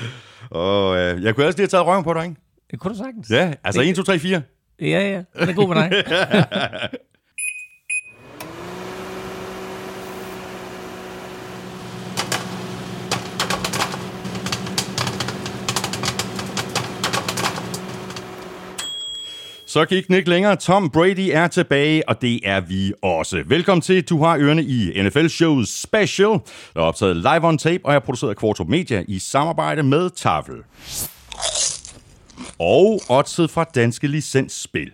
Og øh, jeg kunne også lige have taget røven på dig, ikke? Det kunne du sagtens. Ja, altså 1, 2, 3, 4. Ja, ja. Den er god med dig. Så gik den ikke længere. Tom Brady er tilbage, og det er vi også. Velkommen til Du har ørerne i NFL Shows Special, der er optaget live on tape, og er produceret af Quarto Media i samarbejde med Tafel. Og oddset fra Danske Licensspil.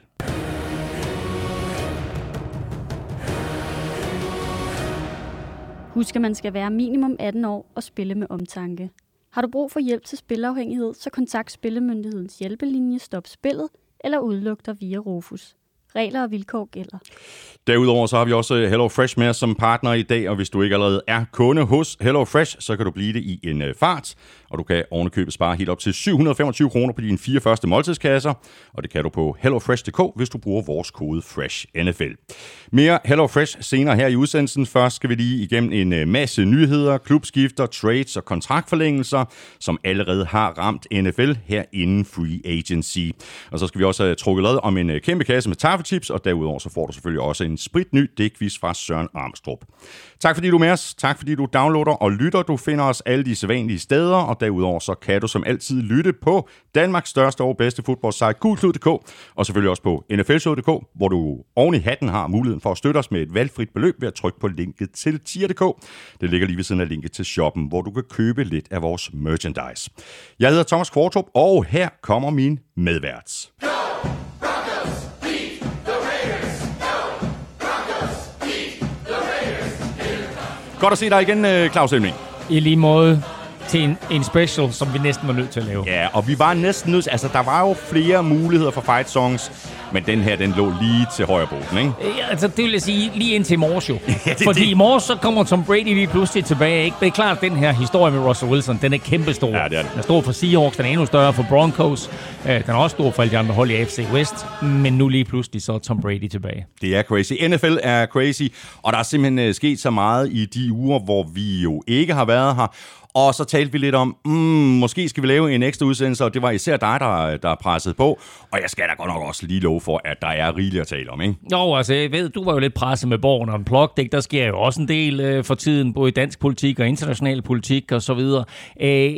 Husk, at man skal være minimum 18 år og spille med omtanke. Har du brug for hjælp til spilafhængighed, så kontakt Spillemyndighedens hjælpelinje Stop Spillet eller udlugter dig via Rufus. Regler og vilkår gælder. Derudover så har vi også øh, Hello Fresh med som partner i dag, og hvis du ikke allerede er kunde hos Hello Fresh, så kan du blive det i en øh, fart, og du kan ovenikøbet spare helt op til 725 kroner på dine fire første måltidskasser, og det kan du på hellofresh.dk, hvis du bruger vores kode FRESHNFL. Mere Hello Fresh senere her i udsendelsen. Først skal vi lige igennem en øh, masse nyheder, klubskifter, trades og kontraktforlængelser, som allerede har ramt NFL her inden free agency. Og så skal vi også have trukket lad om en kæmpe kasse med kaffetips, og derudover så får du selvfølgelig også en spritny dækvis fra Søren Armstrong. Tak fordi du er med os. Tak fordi du downloader og lytter. Du finder os alle de sædvanlige steder, og derudover så kan du som altid lytte på Danmarks største og bedste fodboldsite, gulklud.dk, og selvfølgelig også på nflshow.dk, hvor du oven i hatten har muligheden for at støtte os med et valgfrit beløb ved at trykke på linket til tier.dk. Det ligger lige ved siden af linket til shoppen, hvor du kan købe lidt af vores merchandise. Jeg hedder Thomas Kvartrup, og her kommer min medvært. Godt at se dig igen, øh, Claus Elming. I lige måde til en, en special, som vi næsten var nødt til at lave. Ja, og vi var næsten nødt Altså, der var jo flere muligheder for fight songs, men den her, den lå lige til højre boten, ikke? Ja, altså, det vil jeg sige lige indtil i morges jo. Ja, det- Fordi det- i morges, så kommer Tom Brady lige pludselig tilbage. Ikke? Det er klart, at den her historie med Russell Wilson, den er kæmpestor. Ja, det er den. Den er stor for Seahawks, den er endnu større for Broncos. Øh, Den er også stor for alle de andre hold i AFC West. Men nu lige pludselig, så er Tom Brady tilbage. Det er crazy. NFL er crazy, og der er simpelthen øh, sket så meget i de uger, hvor vi jo ikke har været her. Og så talte vi lidt om, mm, måske skal vi lave en ekstra udsendelse, og det var især dig, der, der pressede på. Og jeg skal da godt nok også lige love for, at der er rigeligt at tale om, ikke? Jo, altså, jeg ved, du var jo lidt presset med Borgen og Unplugged, ikke? Der sker jo også en del øh, for tiden, både i dansk politik og international politik og så videre. Øh,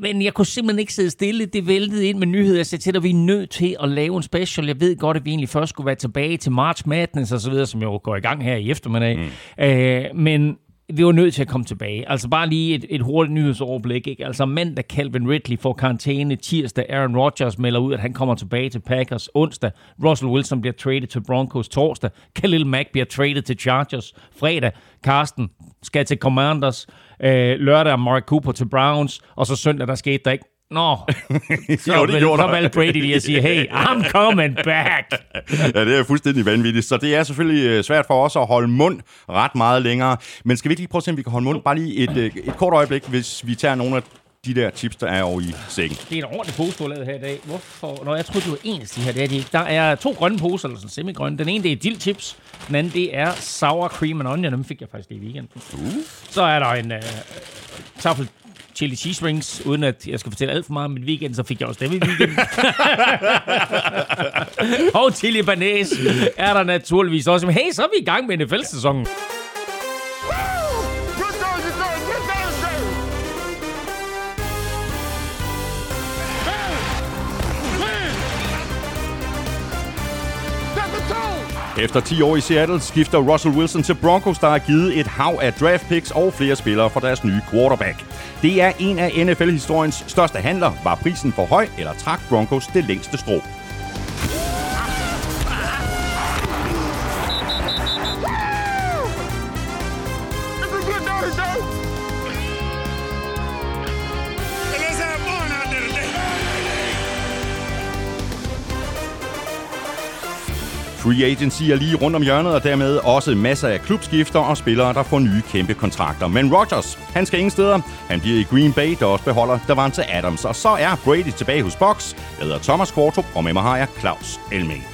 men jeg kunne simpelthen ikke sidde stille. Det væltede ind med nyheder. Jeg sagde til dig, vi er nødt til at lave en special. Jeg ved godt, at vi egentlig først skulle være tilbage til March Madness og så videre, som jo går i gang her i eftermiddag. Mm. Øh, men vi var nødt til at komme tilbage. Altså bare lige et, et hurtigt nyhedsoverblik. Ikke? Altså mandag Calvin Ridley får karantæne. Tirsdag Aaron Rodgers melder ud, at han kommer tilbage til Packers. Onsdag Russell Wilson bliver traded til Broncos. Torsdag Khalil Mack bliver traded til Chargers. Fredag Carsten skal til Commanders. Øh, lørdag Mark Cooper til Browns. Og så søndag der skete der ikke Nå, så, Jo, det gjorde så valgte Brady lige at sige, hey, I'm coming back. Ja, det er fuldstændig vanvittigt. Så det er selvfølgelig øh, svært for os at holde mund ret meget længere. Men skal vi ikke lige prøve at se, om vi kan holde mund bare lige et, øh, et kort øjeblik, hvis vi tager nogle af de der tips, der er over i sækken. Det er en ordentlig pose, du har lavet her i dag. Hvorfor? Nå, jeg troede, det var en af de her. Det er de ikke. Der er to grønne poser, eller sådan semi-grønne. Den ene, det er dill chips. Den anden, det er sour cream and onion. Dem fik jeg faktisk i weekenden. Uh. Så er der en uh, tafel chili cheese rings, uden at jeg skal fortælle alt for meget om mit weekend, så fik jeg også dem i weekenden. og chili banæs er der naturligvis også. Men hey, så er vi i gang med NFL-sæsonen. Efter 10 år i Seattle skifter Russell Wilson til Broncos, der har givet et hav af draft picks og flere spillere for deres nye quarterback. Det er en af NFL-historiens største handler. Var prisen for høj, eller trak Broncos det længste strå? Free agency er lige rundt om hjørnet, og dermed også masser af klubskifter og spillere, der får nye kæmpe kontrakter. Men Rodgers, han skal ingen steder. Han bliver i Green Bay, der også beholder Davante Adams. Og så er Brady tilbage hos Box. Jeg hedder Thomas Kvartrup, og med mig har jeg Claus Elming.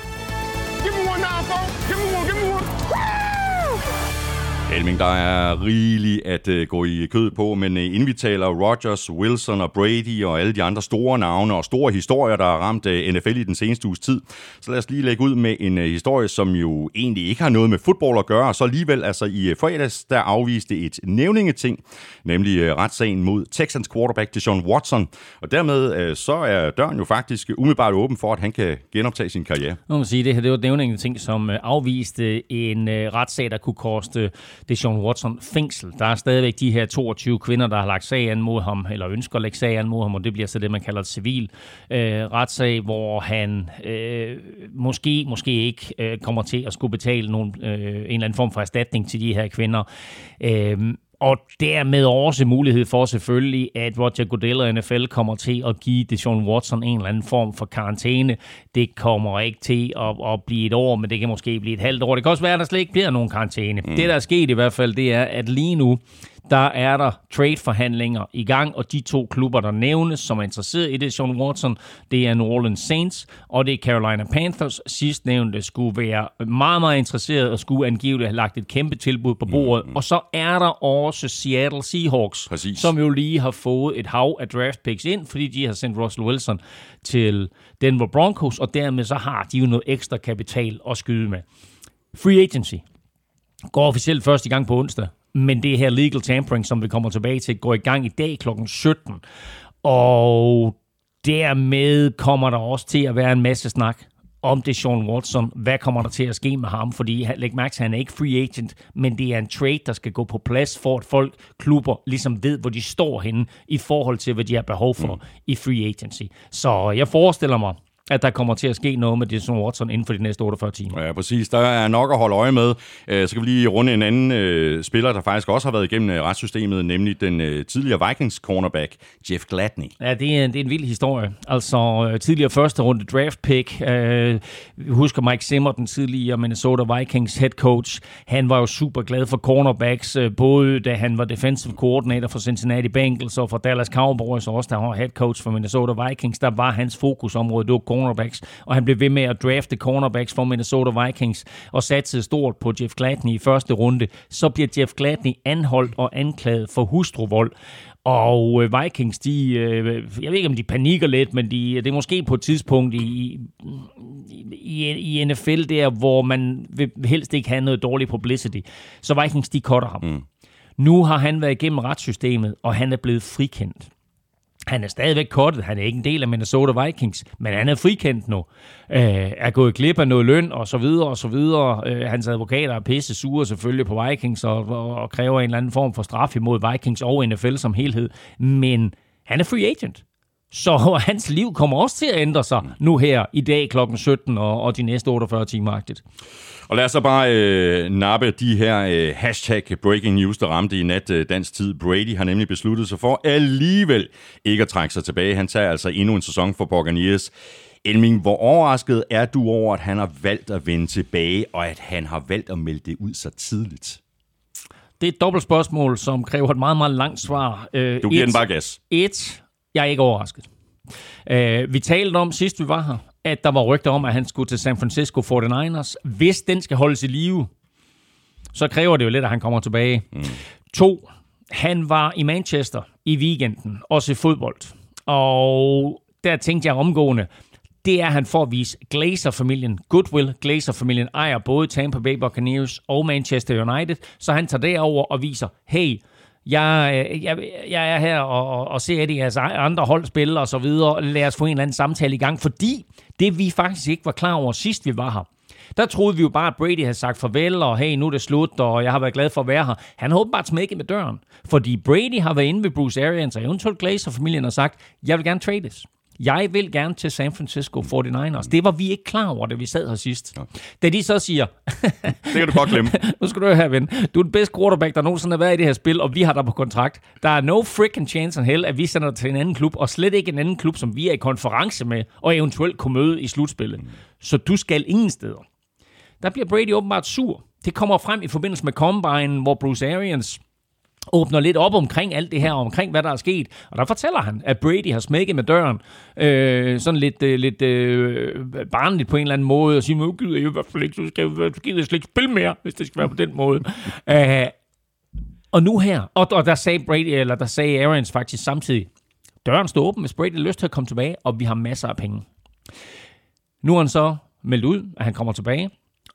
Elming, der er rigeligt at øh, gå i kød på, men uh, inden vi taler Rogers, Wilson og Brady og alle de andre store navne og store historier, der har ramt øh, NFL i den seneste uges tid, så lad os lige lægge ud med en uh, historie, som jo egentlig ikke har noget med fodbold at gøre, og så alligevel altså i uh, fredags, der afviste et nævningeting, nemlig uh, retssagen mod Texans quarterback Deshaun Watson, og dermed så er døren jo faktisk umiddelbart åben for, at han kan genoptage sin karriere. Nu må sige, det her det var et nævningeting, som afviste en uh, retssag, der kunne koste det Sean Watson fængsel. Der er stadigvæk de her 22 kvinder, der har lagt sag an mod ham, eller ønsker at lægge sag an mod ham, og det bliver så det, man kalder et civil øh, retssag, hvor han øh, måske, måske ikke øh, kommer til at skulle betale nogen, øh, en eller anden form for erstatning til de her kvinder. Øh, og dermed også mulighed for selvfølgelig, at Roger Goodell og NFL kommer til at give Deshaun Watson en eller anden form for karantæne. Det kommer ikke til at, at blive et år, men det kan måske blive et halvt år. Det kan også være, at der slet ikke bliver nogen karantæne. Mm. Det, der er sket i hvert fald, det er, at lige nu, der er der trade-forhandlinger i gang, og de to klubber, der nævnes, som er interesseret i det, Sean Watson, det er New Orleans Saints, og det er Carolina Panthers. Sidstnævnte skulle være meget, meget interesseret og skulle angiveligt have lagt et kæmpe tilbud på bordet. Mm-hmm. Og så er der også Seattle Seahawks, Præcis. som jo lige har fået et hav af draft picks ind, fordi de har sendt Russell Wilson til Denver Broncos, og dermed så har de jo noget ekstra kapital at skyde med. Free agency går officielt først i gang på onsdag, men det her legal tampering, som vi kommer tilbage til, går i gang i dag kl. 17. Og dermed kommer der også til at være en masse snak om det Sean Watson. Hvad kommer der til at ske med ham? Fordi læg mærke til, han er ikke free agent, men det er en trade, der skal gå på plads for, at folk, klubber, ligesom ved, hvor de står henne i forhold til, hvad de har behov for mm. i free agency. Så jeg forestiller mig, at der kommer til at ske noget med Deshaun Watson inden for de næste 48 timer. Ja, præcis. Der er nok at holde øje med. Øh, så kan vi lige runde en anden øh, spiller, der faktisk også har været igennem øh, retssystemet, nemlig den tidligere Vikings cornerback, Jeff Gladney. Ja, det er, det er en vild historie. Altså, tidligere første runde draft pick. Vi husker Mike Zimmer, den tidligere Minnesota Vikings head coach. Han var jo super glad for cornerbacks, både da han var defensive coordinator for Cincinnati Bengals og for Dallas Cowboys, og også da han var head coach for Minnesota Vikings. Der var hans fokusområde, det var cornerbacks, og han blev ved med at drafte cornerbacks for Minnesota Vikings og satte stort på Jeff Gladney i første runde. Så bliver Jeff Gladney anholdt og anklaget for hustruvold. Og øh, Vikings, de, øh, jeg ved ikke om de panikker lidt, men de, det er måske på et tidspunkt i, i, i NFL der, hvor man vil helst ikke have noget dårlig publicity. Så Vikings, de cutter ham. Mm. Nu har han været igennem retssystemet, og han er blevet frikendt. Han er stadigvæk kortet. Han er ikke en del af Minnesota Vikings, men han er frikendt nu. Øh, er gået glip af noget løn og så videre og så videre. Øh, hans advokater er pisse sure selvfølgelig på Vikings og, og, og kræver en eller anden form for straf imod Vikings og NFL som helhed. Men han er free agent. Så hans liv kommer også til at ændre sig nu her i dag kl. 17 og, og de næste 48 timer agtigt. Og lad os så bare øh, nappe de her øh, hashtag breaking news, der ramte i nat øh, dansk tid. Brady har nemlig besluttet sig for alligevel ikke at trække sig tilbage. Han tager altså endnu en sæson for Buccaneers. Elming, hvor overrasket er du over, at han har valgt at vende tilbage, og at han har valgt at melde det ud så tidligt? Det er et dobbelt spørgsmål, som kræver et meget, meget langt svar. Øh, du giver et, den bare gas. Et, jeg er ikke overrasket. Uh, vi talte om sidst vi var her, at der var rygter om, at han skulle til San Francisco 49ers. Hvis den skal holdes i live, så kræver det jo lidt, at han kommer tilbage. Mm. To, han var i Manchester i weekenden, også i fodbold. Og der tænkte jeg omgående, det er han for at vise Glazer-familien goodwill. Glazer-familien ejer både Tampa Bay Buccaneers og Manchester United, så han tager derover og viser, hey, jeg, øh, jeg, jeg er her og, og ser de jeres andre hold spille og så videre. Lad os få en eller anden samtale i gang, fordi det vi faktisk ikke var klar over sidst vi var her, der troede vi jo bare, at Brady havde sagt farvel, og hey, nu er det slut, og jeg har været glad for at være her. Han har åbenbart smækket med døren, fordi Brady har været inde ved Bruce Arians og eventuelt Glazer-familien og sagt, jeg vil gerne trades. Jeg vil gerne til San Francisco 49ers. Det var vi ikke klar over, da vi sad her sidst. Okay. Da de så siger... det kan du godt glemme. nu skal du høre, ven. Du er den bedste quarterback, der nogensinde har været i det her spil, og vi har dig på kontrakt. Der er no freaking chance in hell, at vi sender dig til en anden klub, og slet ikke en anden klub, som vi er i konference med, og eventuelt kunne møde i slutspillet. Mm. Så du skal ingen steder. Der bliver Brady åbenbart sur. Det kommer frem i forbindelse med Combine, hvor Bruce Arians åbner lidt op omkring alt det her, omkring hvad der er sket. Og der fortæller han, at Brady har smækket med døren, øh, sådan lidt, øh, lidt øh, barnligt på en eller anden måde, og siger, nu gider jeg i hvert fald ikke, så skal jeg, gider jeg slet ikke spille mere, hvis det skal være på den måde. Æh, Og nu her, og, og der sagde Brady, eller der sagde Arians faktisk samtidig, døren står åben, hvis Brady har lyst til at komme tilbage, og vi har masser af penge. Nu har han så meldt ud, at han kommer tilbage,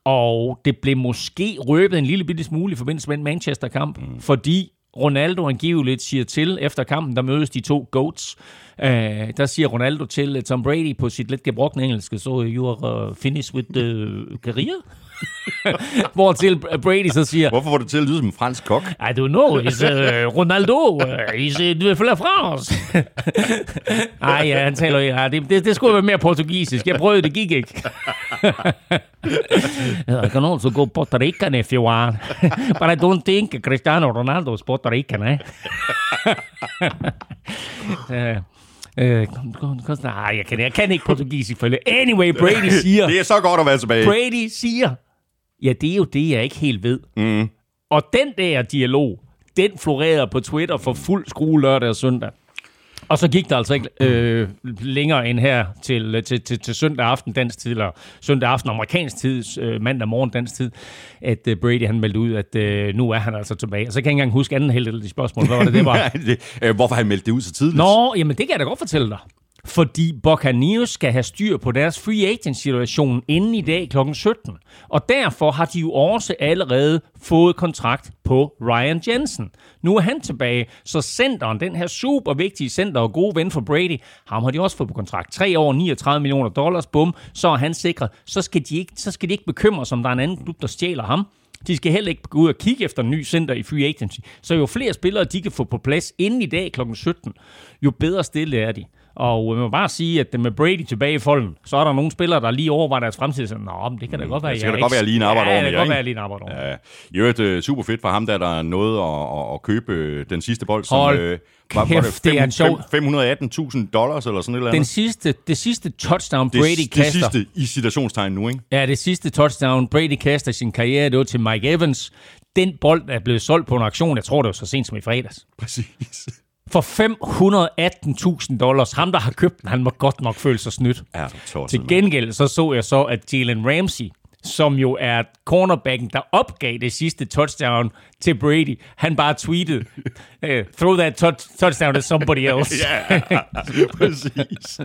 og det blev måske røbet en lille bitte smule i forbindelse med en Manchester-kamp, mm. fordi Ronaldo angiveligt siger til efter kampen, der mødes de to GOATs. Uh, der siger Ronaldo til øh, Tom Brady på sit lidt gebrokne engelske, så you are uh, finished with the uh, career. Hvor til Brady så siger... Hvorfor får du til at lyde som en fransk kok? I don't know. It's uh, Ronaldo. Uh, he's uh, la France. Ej, ja, han taler ja, det, det, det skulle være mere portugisisk. Jeg prøvede, det gik ikke. I can also go Puerto Rican if you want. But I don't think Cristiano Ronaldo is Puerto Rican, eh? uh, Øh, nej, jeg kan, jeg kan ikke portugisisk for Anyway, Brady siger... det er så godt at være tilbage. Brady siger, ja, det er jo det, jeg ikke helt ved. Mm. Og den der dialog, den florerede på Twitter for fuld skrue lørdag og søndag. Og så gik der altså ikke øh, længere end her til, til, til, til søndag aften dansk tid, eller søndag aften amerikansk tid, øh, mandag morgen dansk tid, at øh, Brady han meldte ud, at øh, nu er han altså tilbage. Og så kan jeg ikke engang huske anden held af de spørgsmål. Hvad var det, det var? øh, hvorfor han meldte det ud så tidligt? Nå, jamen det kan jeg da godt fortælle dig. Fordi Buccaneers skal have styr på deres free agent-situation inden i dag kl. 17. Og derfor har de jo også allerede fået kontrakt på Ryan Jensen. Nu er han tilbage, så centeren, den her super vigtige center og gode ven for Brady, ham har de også fået på kontrakt. 3 år, 39 millioner dollars, bum, så er han sikret. Så skal de ikke, så skal de ikke bekymre sig, om der er en anden klub, der stjæler ham. De skal heller ikke gå ud og kigge efter en ny center i free agency. Så jo flere spillere de kan få på plads inden i dag kl. 17, jo bedre stille er de. Og jeg må bare sige, at med Brady tilbage i folden, så er der nogle spillere, der lige overvejer deres fremtid. Så, Nå, men det kan da godt være, det skal da godt være lige en arbejde ja, det kan godt være lige en arbejde ja. I øvrigt uh, super fedt for ham, der der nåede at, at, købe øh, den sidste bold, som Hold uh, var, kæft, var det 518.000 dollars eller sådan et eller andet. Den sidste, det sidste touchdown, Brady det, kaster. Det sidste i citationstegn nu, ikke? Ja, det sidste touchdown, Brady kaster i sin karriere, det var til Mike Evans. Den bold er blevet solgt på en auktion, jeg tror det var så sent som i fredags. Præcis for 518.000 dollars. Ham, der har købt den, han må godt nok føle sig snydt. Ja, Til gengæld så så jeg så, at Jalen Ramsey, som jo er cornerbacken, der opgav det sidste touchdown til Brady. Han bare tweetede, hey, throw that touch, touchdown to somebody else. ja, præcis.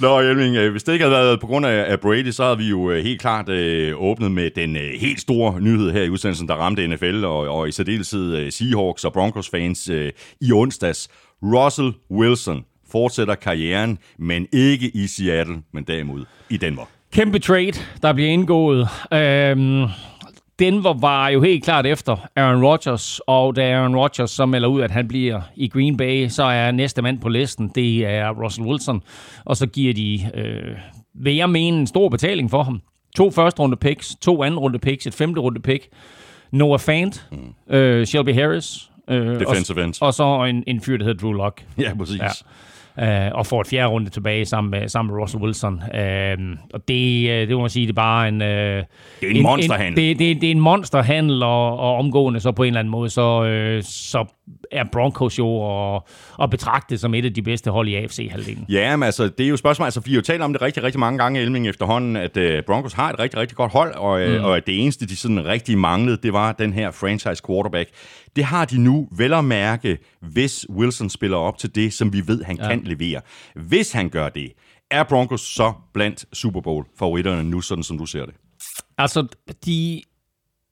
Nå, Hjelming, øh, hvis det ikke havde været på grund af Brady, så havde vi jo øh, helt klart øh, åbnet med den øh, helt store nyhed her i udsendelsen, der ramte NFL, og, og i særdeleshed øh, Seahawks og Broncos fans øh, i onsdags. Russell Wilson fortsætter karrieren, men ikke i Seattle, men derimod i Denver. Kæmpe trade, der bliver indgået. Øhm, Denver var jo helt klart efter Aaron Rodgers, og da Aaron Rodgers så melder ud, at han bliver i Green Bay, så er næste mand på listen, det er Russell Wilson, og så giver de, øh, vil jeg mene, en stor betaling for ham. To første runde picks, to anden runde picks, et femte runde pick, Noah Fant, mm. øh, Shelby Harris, øh, Defensive og, end. og så en, en fyr, der hedder Drew Lock. Ja, præcis. Ja øh, og får et fjerde runde tilbage sammen med, sammen med Russell Wilson. Øh, og det, øh, det må man sige, det er bare en... Øh, det er en, en monsterhandel. det, det, det er en monsterhandel, og, og omgående så på en eller anden måde, så, øh, så er Broncos jo og, og betragtet som et af de bedste hold i AFC-halvdelen. Ja, men altså, det er jo spørgsmål, altså, vi har jo talt om det rigtig, rigtig mange gange, Elming, efterhånden, at uh, Broncos har et rigtig, rigtig godt hold, og, øh, mm. og at det eneste, de sådan rigtig manglede, det var den her franchise quarterback. Det har de nu vel at mærke, hvis Wilson spiller op til det, som vi ved, han ja. kan levere. Hvis han gør det, er Broncos så blandt Super Bowl-favoritterne nu, sådan som du ser det? Altså, de,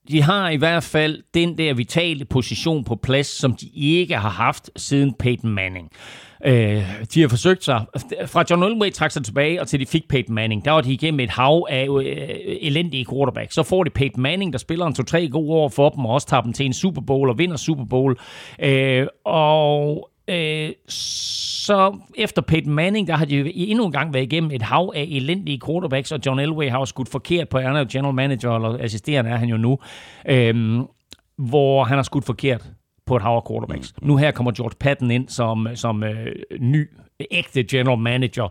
de har i hvert fald den der vitale position på plads, som de ikke har haft siden Peyton Manning. Øh, de har forsøgt sig, fra John Elway trak sig tilbage, og til de fik Peyton Manning, der var de igennem et hav af øh, elendige quarterback. Så får de Peyton Manning, der spiller en to-tre gode år for dem, og også tager dem til en Super Bowl og vinder Super Bowl. Øh, og øh, så efter Peyton Manning, der har de endnu en gang været igennem et hav af elendige quarterbacks, og John Elway har jo skudt forkert på, han er general manager, eller assisterende er han jo nu, øh, hvor han har skudt forkert på et hav af quarterbacks. Mm. Nu her kommer George Patton ind som, som øh, ny, ægte general manager.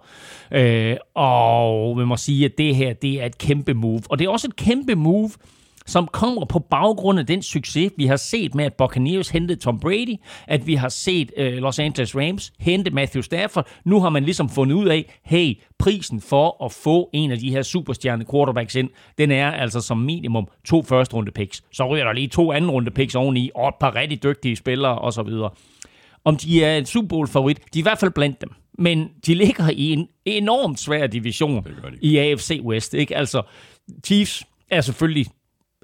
Øh, og vi må sige, at det her, det er et kæmpe move. Og det er også et kæmpe move, som kommer på baggrund af den succes, vi har set med, at Buccaneers hentede Tom Brady, at vi har set uh, Los Angeles Rams hente Matthew Stafford. Nu har man ligesom fundet ud af, hey, prisen for at få en af de her superstjerne quarterbacks ind, den er altså som minimum to første runde picks. Så ryger der lige to anden runde picks oveni, og et par rigtig dygtige spillere osv. Om de er en Super Bowl favorit, de er i hvert fald blandt dem. Men de ligger i en enormt svær division i AFC West. Ikke? Altså, Chiefs er selvfølgelig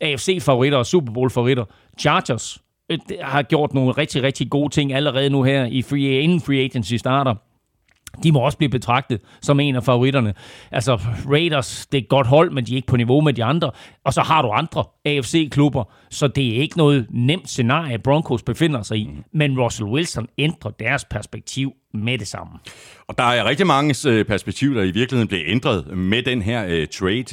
AFC-favoritter og Super Bowl-favoritter. Chargers øh, har gjort nogle rigtig, rigtig gode ting allerede nu her, i free, inden free agency starter de må også blive betragtet som en af favoritterne. Altså Raiders, det er et godt hold, men de er ikke på niveau med de andre. Og så har du andre AFC-klubber, så det er ikke noget nemt scenarie, Broncos befinder sig i. Men Russell Wilson ændrer deres perspektiv med det samme. Og der er rigtig mange øh, perspektiver, der i virkeligheden blev ændret med den her uh, trade.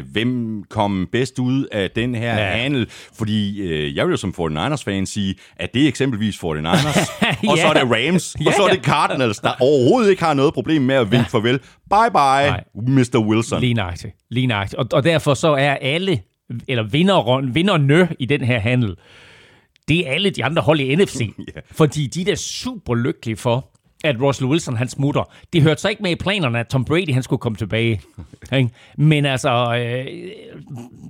Uh, hvem kom bedst ud af den her ja. handel? Fordi uh, jeg vil jo som 49ers-fan sige, at det er eksempelvis 49ers, ja. og så er det Rams, ja, og så er det Cardinals, der overhovedet ikke har noget problem med at vinke ja. farvel. Bye bye, Nej. Mr. Wilson. Lige nøjagtigt. Lige nøjagtigt. Og, og derfor så er alle, eller vinder, vinderne i den her handel, det er alle de andre hold i NFC. yeah. Fordi de er da super lykkelige for, at Russell Wilson han smutter. Det hørte så ikke med i planerne, at Tom Brady han skulle komme tilbage. Men altså, øh,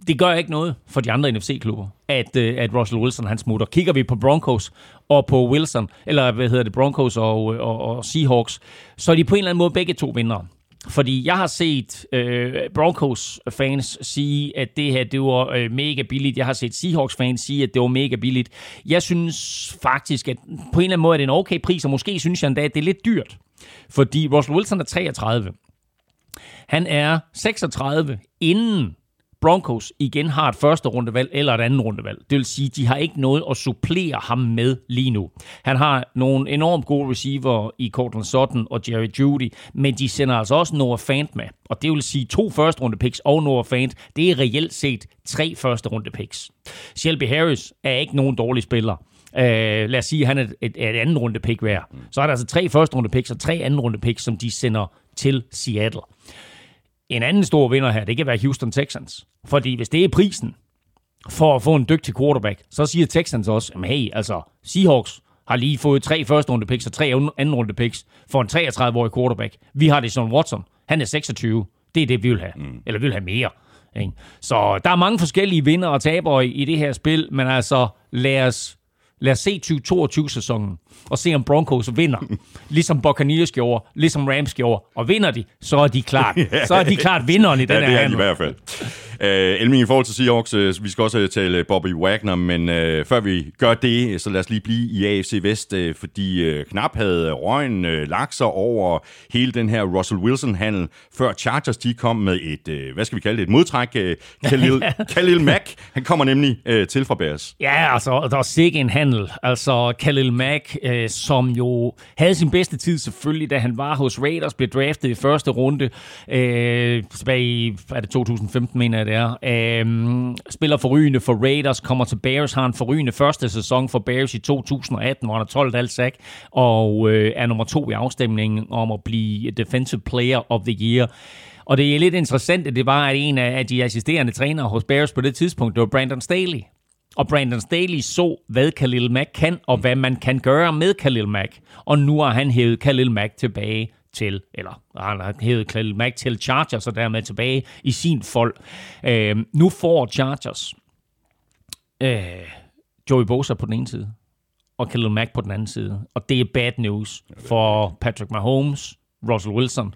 det gør ikke noget for de andre NFC-klubber, at, øh, at Russell Wilson han smutter. Kigger vi på Broncos og på Wilson, eller hvad hedder det, Broncos og, og, og Seahawks, så er de på en eller anden måde begge to vindere. Fordi jeg har set øh, Broncos-fans sige, at det her det var øh, mega billigt. Jeg har set Seahawks-fans sige, at det var mega billigt. Jeg synes faktisk, at på en eller anden måde er det en okay pris, og måske synes jeg endda, at det er lidt dyrt. Fordi Russell Wilson er 33. Han er 36 inden Broncos igen har et første rundevalg eller et anden rundevalg. Det vil sige, de har ikke noget at supplere ham med lige nu. Han har nogle enormt gode receiver i Cortland Sutton og Jerry Judy, men de sender altså også Noah Fant med. Og det vil sige to første runde picks og Noah Fant. Det er reelt set tre første runde picks. Shelby Harris er ikke nogen dårlig spiller. Uh, lad os sige, at han er et, et, et anden runde pick værd. Så er der altså tre første runde picks og tre anden runde picks, som de sender til Seattle. En anden stor vinder her, det kan være Houston Texans. Fordi hvis det er prisen for at få en dygtig quarterback, så siger Texans også, at hey, altså Seahawks har lige fået tre første runde picks og tre anden runde picks for en 33-årig quarterback. Vi har det som Watson. Han er 26. Det er det, vi vil have. Mm. Eller vi vil have mere. Ikke? Så der er mange forskellige vinder og tabere i det her spil, men altså lad os Lad os se 2022-sæsonen, og se om Broncos vinder, ligesom Buccaneers gjorde, ligesom Rams gjorde. Og vinder de, så er de klart. Så er de klart vinderen i den ja, her det er de i hvert fald. Uh, Elming, i forhold til Seahawks, uh, vi skal også tale Bobby Wagner, men uh, før vi gør det, så lad os lige blive i AFC Vest, uh, fordi uh, knap havde røgen uh, lagt sig over hele den her Russell Wilson-handel, før Chargers de kom med et, uh, hvad skal vi kalde det, et modtræk. Uh, Khalil, Khalil Mack, han kommer nemlig uh, til fra Bears. Ja, altså, der er sikkert en handel. Altså, Khalil Mack, uh, som jo havde sin bedste tid selvfølgelig, da han var hos Raiders, blev draftet i første runde, uh, tilbage i, er det 2015, mener jeg, der. Øhm, spiller forrygende for Raiders, kommer til Bears, har en forrygende første sæson for Bears i 2018, hvor han er 12 alt sack, og øh, er nummer to i afstemningen om at blive Defensive Player of the Year. Og det er lidt interessant, at det var, at en af de assisterende trænere hos Bears på det tidspunkt, det var Brandon Staley. Og Brandon Staley så, hvad Khalil Mack kan, og hvad man kan gøre med Khalil Mack. Og nu har han hævet Khalil Mack tilbage til, eller han har hævet Khalil Mack til Chargers, og dermed tilbage i sin fold. Øh, nu får Chargers øh, Joey Bosa på den ene side, og Khalil Mack på den anden side. Og det er bad news for Patrick Mahomes, Russell Wilson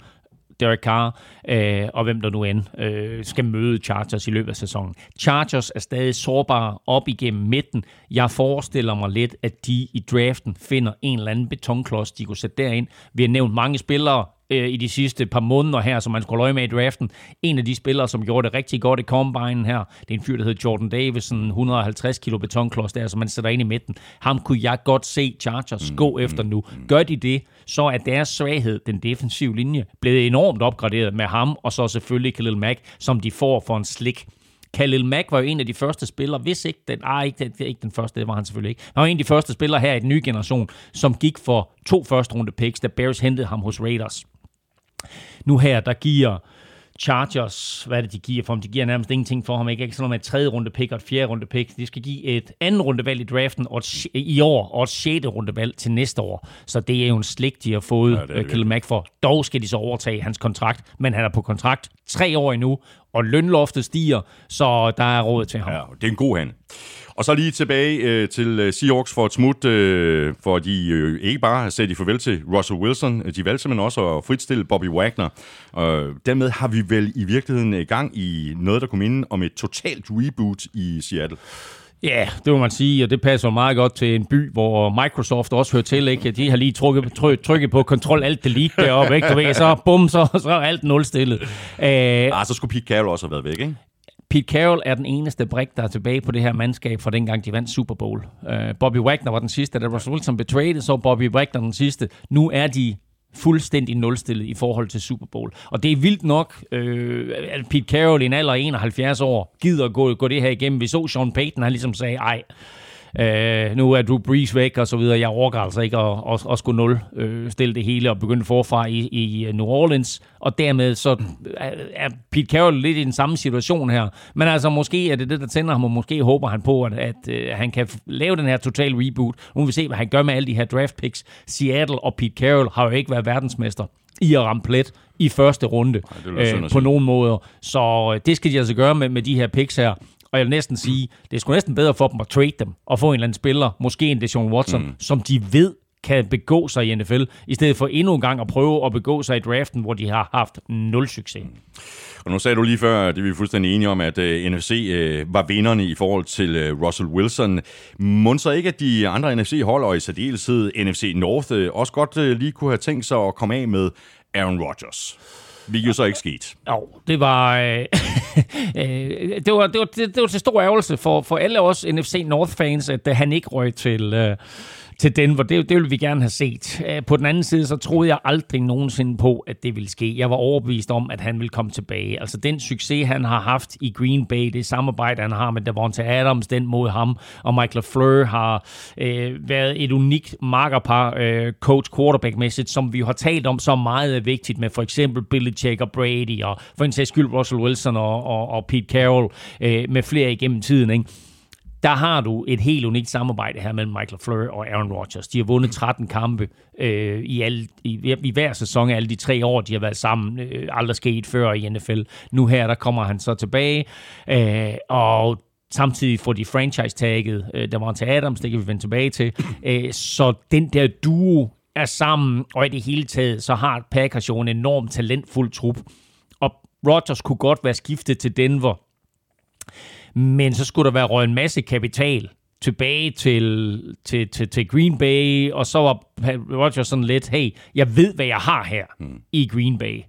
Derek Carr, øh, og hvem der nu end øh, skal møde Chargers i løbet af sæsonen. Chargers er stadig sårbare op igennem midten. Jeg forestiller mig lidt, at de i draften finder en eller anden betonklods, de kunne sætte derind. Vi har nævnt mange spillere øh, i de sidste par måneder her, som man skulle øje med i draften. En af de spillere, som gjorde det rigtig godt i combine her, det er en fyr, der hedder Jordan Davison, 150 kilo betonklods der, som man sætter ind i midten. Ham kunne jeg godt se Chargers mm, gå mm, efter nu. Mm. Gør de det, så er deres svaghed, den defensive linje, blevet enormt opgraderet med ham, og så selvfølgelig Khalil Mack, som de får for en slik. Khalil Mack var jo en af de første spillere, hvis ikke den, ah, ikke, det, ikke den første, det var han selvfølgelig ikke. Han var en af de første spillere her i den nye generation, som gik for to første runde picks, da Bears hentede ham hos Raiders. Nu her, der giver Chargers, hvad er det, de giver for ham? De giver nærmest ingenting for ham. Ikke, ikke sådan noget med et tredje runde pick og et fjerde runde pick. De skal give et anden rundevalg i draften og et, i år, og et sjette rundevalg til næste år. Så det er jo en slik, de har fået Ja, det Khalil Mack for. Dog skal de så overtage hans kontrakt, men han er på kontrakt tre år endnu, og lønloftet stiger, så der er råd til ham. Ja, det er en god handel. Og så lige tilbage øh, til øh, Seahawks for et smut, øh, for de øh, ikke bare har sat i farvel til Russell Wilson, øh, de valgte simpelthen også at fritstille Bobby Wagner. Øh, dermed har vi vel i virkeligheden i gang i noget, der kunne minde om et totalt reboot i Seattle. Ja, det må man sige, og det passer meget godt til en by, hvor Microsoft også hører til. Ikke? De har lige trykket, tryk, trykket på Control Alt Delete deroppe, ikke? Du ved, så bum, så, så er alt nulstillet. Uh, Ah, så skulle Pete Carroll også have været væk, ikke? Pete Carroll er den eneste brik, der er tilbage på det her mandskab fra dengang, de vandt Super Bowl. Uh, Bobby Wagner var den sidste, da Russell Wilson blev traded, så Bobby Wagner den sidste. Nu er de fuldstændig nulstillet i forhold til Super Bowl. Og det er vildt nok, øh, at Pete Carroll i en alder af 71 år gider gå, gå det her igennem. Vi så Sean Payton, han ligesom sagde, ej, Øh, nu er Drew Brees væk og så videre. Jeg overgår altså ikke at, at, at skulle nul øh, stille det hele og begynde forfra i, i New Orleans. Og dermed så er, er Pete Carroll lidt i den samme situation her. Men altså måske er det det, der tænder ham, og måske håber han på, at, at øh, han kan lave den her total reboot. Nu vil vi se, hvad han gør med alle de her draft picks. Seattle og Pete Carroll har jo ikke været verdensmester i at ramme plet i første runde synd øh, på nogen måder. Så øh, det skal de altså gøre med, med de her picks her. Og jeg vil næsten sige, det er sgu næsten bedre for dem at trade dem og få en eller anden spiller, måske en Deshaun Watson, mm. som de ved kan begå sig i NFL, i stedet for endnu en gang at prøve at begå sig i draften, hvor de har haft nul succes. Og nu sagde du lige før, det er vi fuldstændig enige om, at uh, NFC uh, var vinderne i forhold til uh, Russell Wilson. Må så ikke, at de andre NFC-hold, og i særdeleshed NFC North, uh, også godt uh, lige kunne have tænkt sig at komme af med Aaron Rodgers? Hvilket jo så ikke skete. Jo, det var, øh, øh, det var, det var, det, det var til stor ærgelse for, for alle os NFC North-fans, at øh, han ikke røg til, øh, til Denver. Det, det ville vi gerne have set. Øh, på den anden side, så troede jeg aldrig nogensinde på, at det ville ske. Jeg var overbevist om, at han ville komme tilbage. Altså den succes, han har haft i Green Bay, det samarbejde, han har med Davante Adams, den mod ham, og Michael Fleur har øh, været et unikt markerpar øh, coach quarterback-mæssigt, som vi har talt om så meget er vigtigt med for eksempel Belichick og Brady, og for en sags skyld Russell Wilson og, og, og Pete Carroll øh, med flere igennem tiden, ikke? Der har du et helt unikt samarbejde her mellem Michael Fleur og Aaron Rodgers. De har vundet 13 kampe øh, i, alle, i, i hver sæson af alle de tre år, de har været sammen. Øh, aldrig sket før i NFL. Nu her, der kommer han så tilbage, øh, og samtidig får de franchise-tagget. Øh, der var til Adams, det kan vi vende tilbage til. Øh, så den der duo er sammen, og i det hele taget, så har Packers jo en enormt talentfuld trup. Og Rodgers kunne godt være skiftet til Denver, men så skulle der være røget en masse kapital tilbage til, til, til, til Green Bay, og så var Rodgers sådan lidt, hey, jeg ved, hvad jeg har her mm. i Green Bay.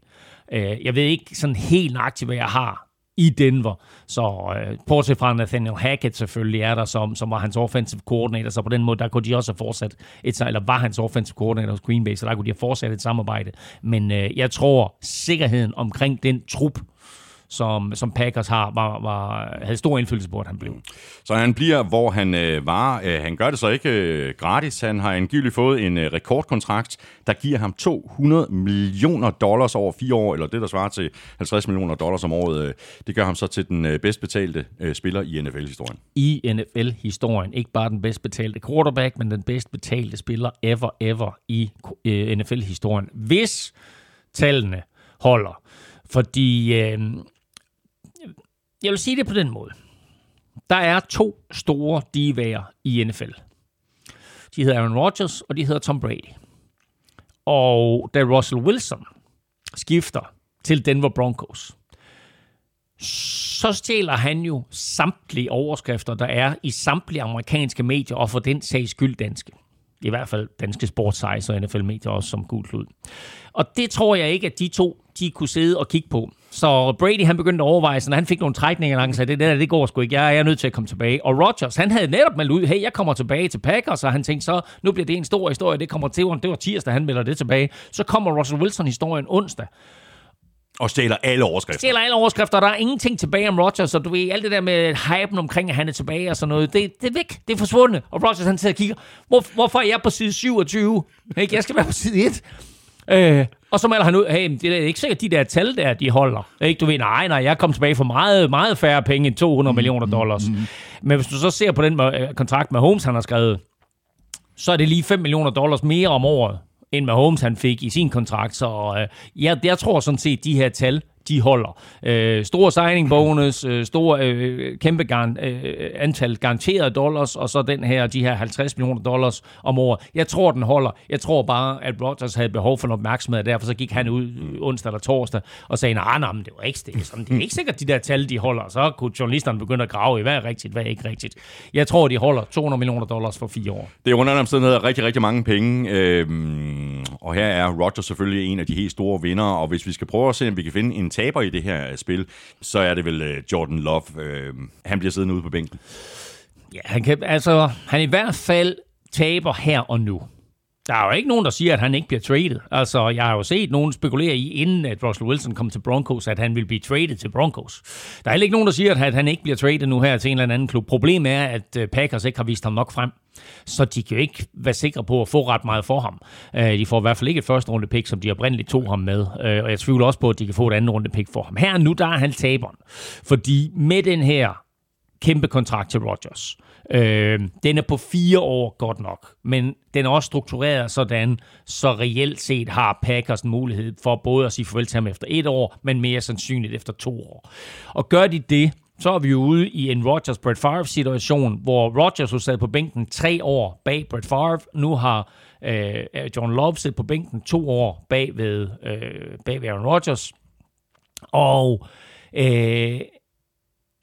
Uh, jeg ved ikke sådan helt nøjagtigt, hvad jeg har i Denver. Så uh, bortset fra Nathaniel Hackett selvfølgelig er der, som, som var hans offensive coordinator, så på den måde, der kunne de også have fortsat, et, eller var hans offensive coordinator hos Green Bay, så der kunne de have fortsat et samarbejde. Men uh, jeg tror, sikkerheden omkring den trup, som, som Packers har, var, var, havde stor indflydelse på, at han blev. Så han bliver, hvor han øh, var. Øh, han gør det så ikke øh, gratis. Han har angiveligt fået en øh, rekordkontrakt, der giver ham 200 millioner dollars over fire år, eller det, der svarer til 50 millioner dollars om året. Øh, det gør ham så til den øh, bedst betalte øh, spiller i NFL-historien. I NFL-historien. Ikke bare den bedst betalte quarterback, men den bedst betalte spiller ever, ever i øh, NFL-historien. Hvis tallene holder. Fordi øh, jeg vil sige det på den måde. Der er to store divaer i NFL. De hedder Aaron Rodgers, og de hedder Tom Brady. Og da Russell Wilson skifter til Denver Broncos, så stjæler han jo samtlige overskrifter, der er i samtlige amerikanske medier, og for den sags skyld danske. I hvert fald danske sportssites og NFL-medier også som gult klud. Og det tror jeg ikke, at de to de kunne sidde og kigge på. Så Brady han begyndte at overveje, så når han fik nogle trækninger, han sagde, det der, det går sgu ikke, jeg er nødt til at komme tilbage. Og Rodgers, han havde netop meldt ud, hey, jeg kommer tilbage til Packers, og han tænkte så, nu bliver det en stor historie, det kommer til, det var tirsdag, han melder det tilbage. Så kommer Russell Wilson-historien onsdag. Og stjæler alle overskrifter. Stjæler alle overskrifter, og der er ingenting tilbage om Rodgers, så du ved, alt det der med hypen omkring, at han er tilbage og sådan noget, det, det er væk, det er forsvundet. Og Rodgers han sidder og kigger, Hvor, hvorfor er jeg på side 27? Ikke? Jeg skal være på side 1. Øh, og så melder han ud, hey, det er ikke sikkert, de der tal der, de holder. Ikke? Du ved, nej, nej, jeg kom tilbage for meget, meget færre penge end 200 millioner dollars. Men hvis du så ser på den øh, kontrakt med Holmes, han har skrevet, så er det lige 5 millioner dollars mere om året, end Mahomes han fik i sin kontrakt. Så øh, jeg, jeg tror sådan set, de her tal, de holder. Øh, stor signing bonus, øh, stor øh, kæmpe gar- øh, antal garanterede dollars, og så den her, de her 50 millioner dollars om året. Jeg tror, den holder. Jeg tror bare, at Rodgers havde behov for noget opmærksomhed, og derfor så gik han ud øh, onsdag eller torsdag og sagde, nej, nej, men det var ikke det. er Sådan, det er ikke sikkert, de der tal, de holder. Så kunne journalisterne begynde at grave i, hvad er rigtigt, hvad er ikke rigtigt. Jeg tror, de holder 200 millioner dollars for fire år. Det er under omstændigheder rigtig, rigtig mange penge. Øhm, og her er Rodgers selvfølgelig en af de helt store vinder. Og hvis vi skal prøve at se, om vi kan finde en taber i det her øh, spil, så er det vel øh, Jordan Love. Øh, han bliver siddende ude på bænken. Ja, han kan, altså, han i hvert fald taber her og nu. Der er jo ikke nogen, der siger, at han ikke bliver traded. Altså, jeg har jo set nogen spekulere i, inden at Russell Wilson kom til Broncos, at han vil blive traded til Broncos. Der er heller ikke nogen, der siger, at han ikke bliver traded nu her til en eller anden klub. Problemet er, at øh, Packers ikke har vist ham nok frem. Så de kan jo ikke være sikre på at få ret meget for ham. Øh, de får i hvert fald ikke et første runde pick, som de oprindeligt tog ham med. Øh, og jeg tvivler også på, at de kan få et andet runde pick for ham. Her nu, der er han taberen. Fordi med den her kæmpe kontrakt til Rodgers, Øh, den er på fire år godt nok, men den er også struktureret sådan, så reelt set har Packers en mulighed for både at sige farvel til ham efter et år, men mere sandsynligt efter to år. Og gør de det, så er vi jo ude i en Rodgers Brett Favre situation, hvor Rodgers har sad på bænken tre år bag Brett Favre. Nu har øh, John Love siddet på bænken to år bag ved, øh, bag ved Aaron Rodgers. Og øh,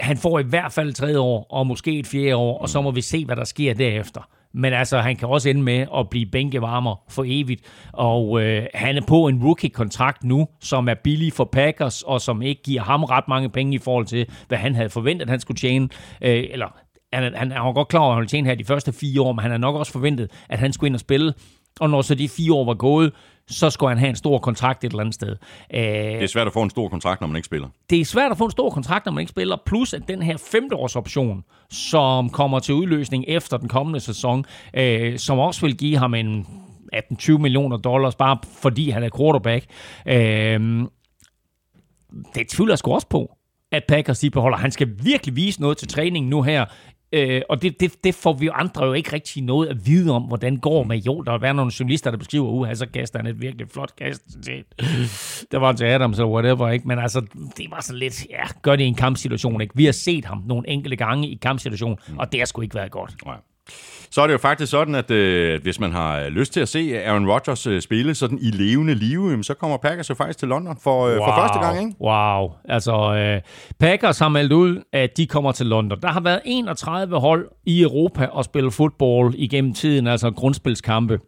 han får i hvert fald et tredje år, og måske et fjerde år, og så må vi se, hvad der sker derefter. Men altså, han kan også ende med at blive bænkevarmer for evigt. Og øh, han er på en rookie-kontrakt nu, som er billig for Packers, og som ikke giver ham ret mange penge i forhold til, hvad han havde forventet, han skulle tjene. Øh, eller han, han er godt klar over, at han ville tjene her de første fire år, men han har nok også forventet, at han skulle ind og spille. Og når så de fire år var gået, så skulle han have en stor kontrakt et eller andet sted. Det er svært at få en stor kontrakt, når man ikke spiller. Det er svært at få en stor kontrakt, når man ikke spiller. Plus at den her femteårsoption, som kommer til udløsning efter den kommende sæson, øh, som også vil give ham en 18-20 millioner dollars, bare fordi han er quarterback. Øh, det tvivler jeg sgu også på at Packers de beholder. Han skal virkelig vise noget til træning nu her Øh, og det, det, det får vi jo andre jo ikke rigtig noget at vide om, hvordan går med. Jo, der vil være nogle journalister, der beskriver, uh, så kaster han et virkelig flot kast til, der var til Adams eller whatever, ikke? Men altså, det var så lidt, ja, gør det i en kampsituation, ikke? Vi har set ham nogle enkelte gange i kampsituation, og det har sgu ikke været godt. Nej. Så er det jo faktisk sådan, at øh, hvis man har lyst til at se Aaron Rodgers øh, spille sådan i levende live, så kommer Packers jo faktisk til London for, øh, wow. for første gang, ikke? Wow. Altså, øh, Packers har meldt ud, at de kommer til London. Der har været 31 hold i Europa og spille fodbold igennem tiden, altså grundspilskampe.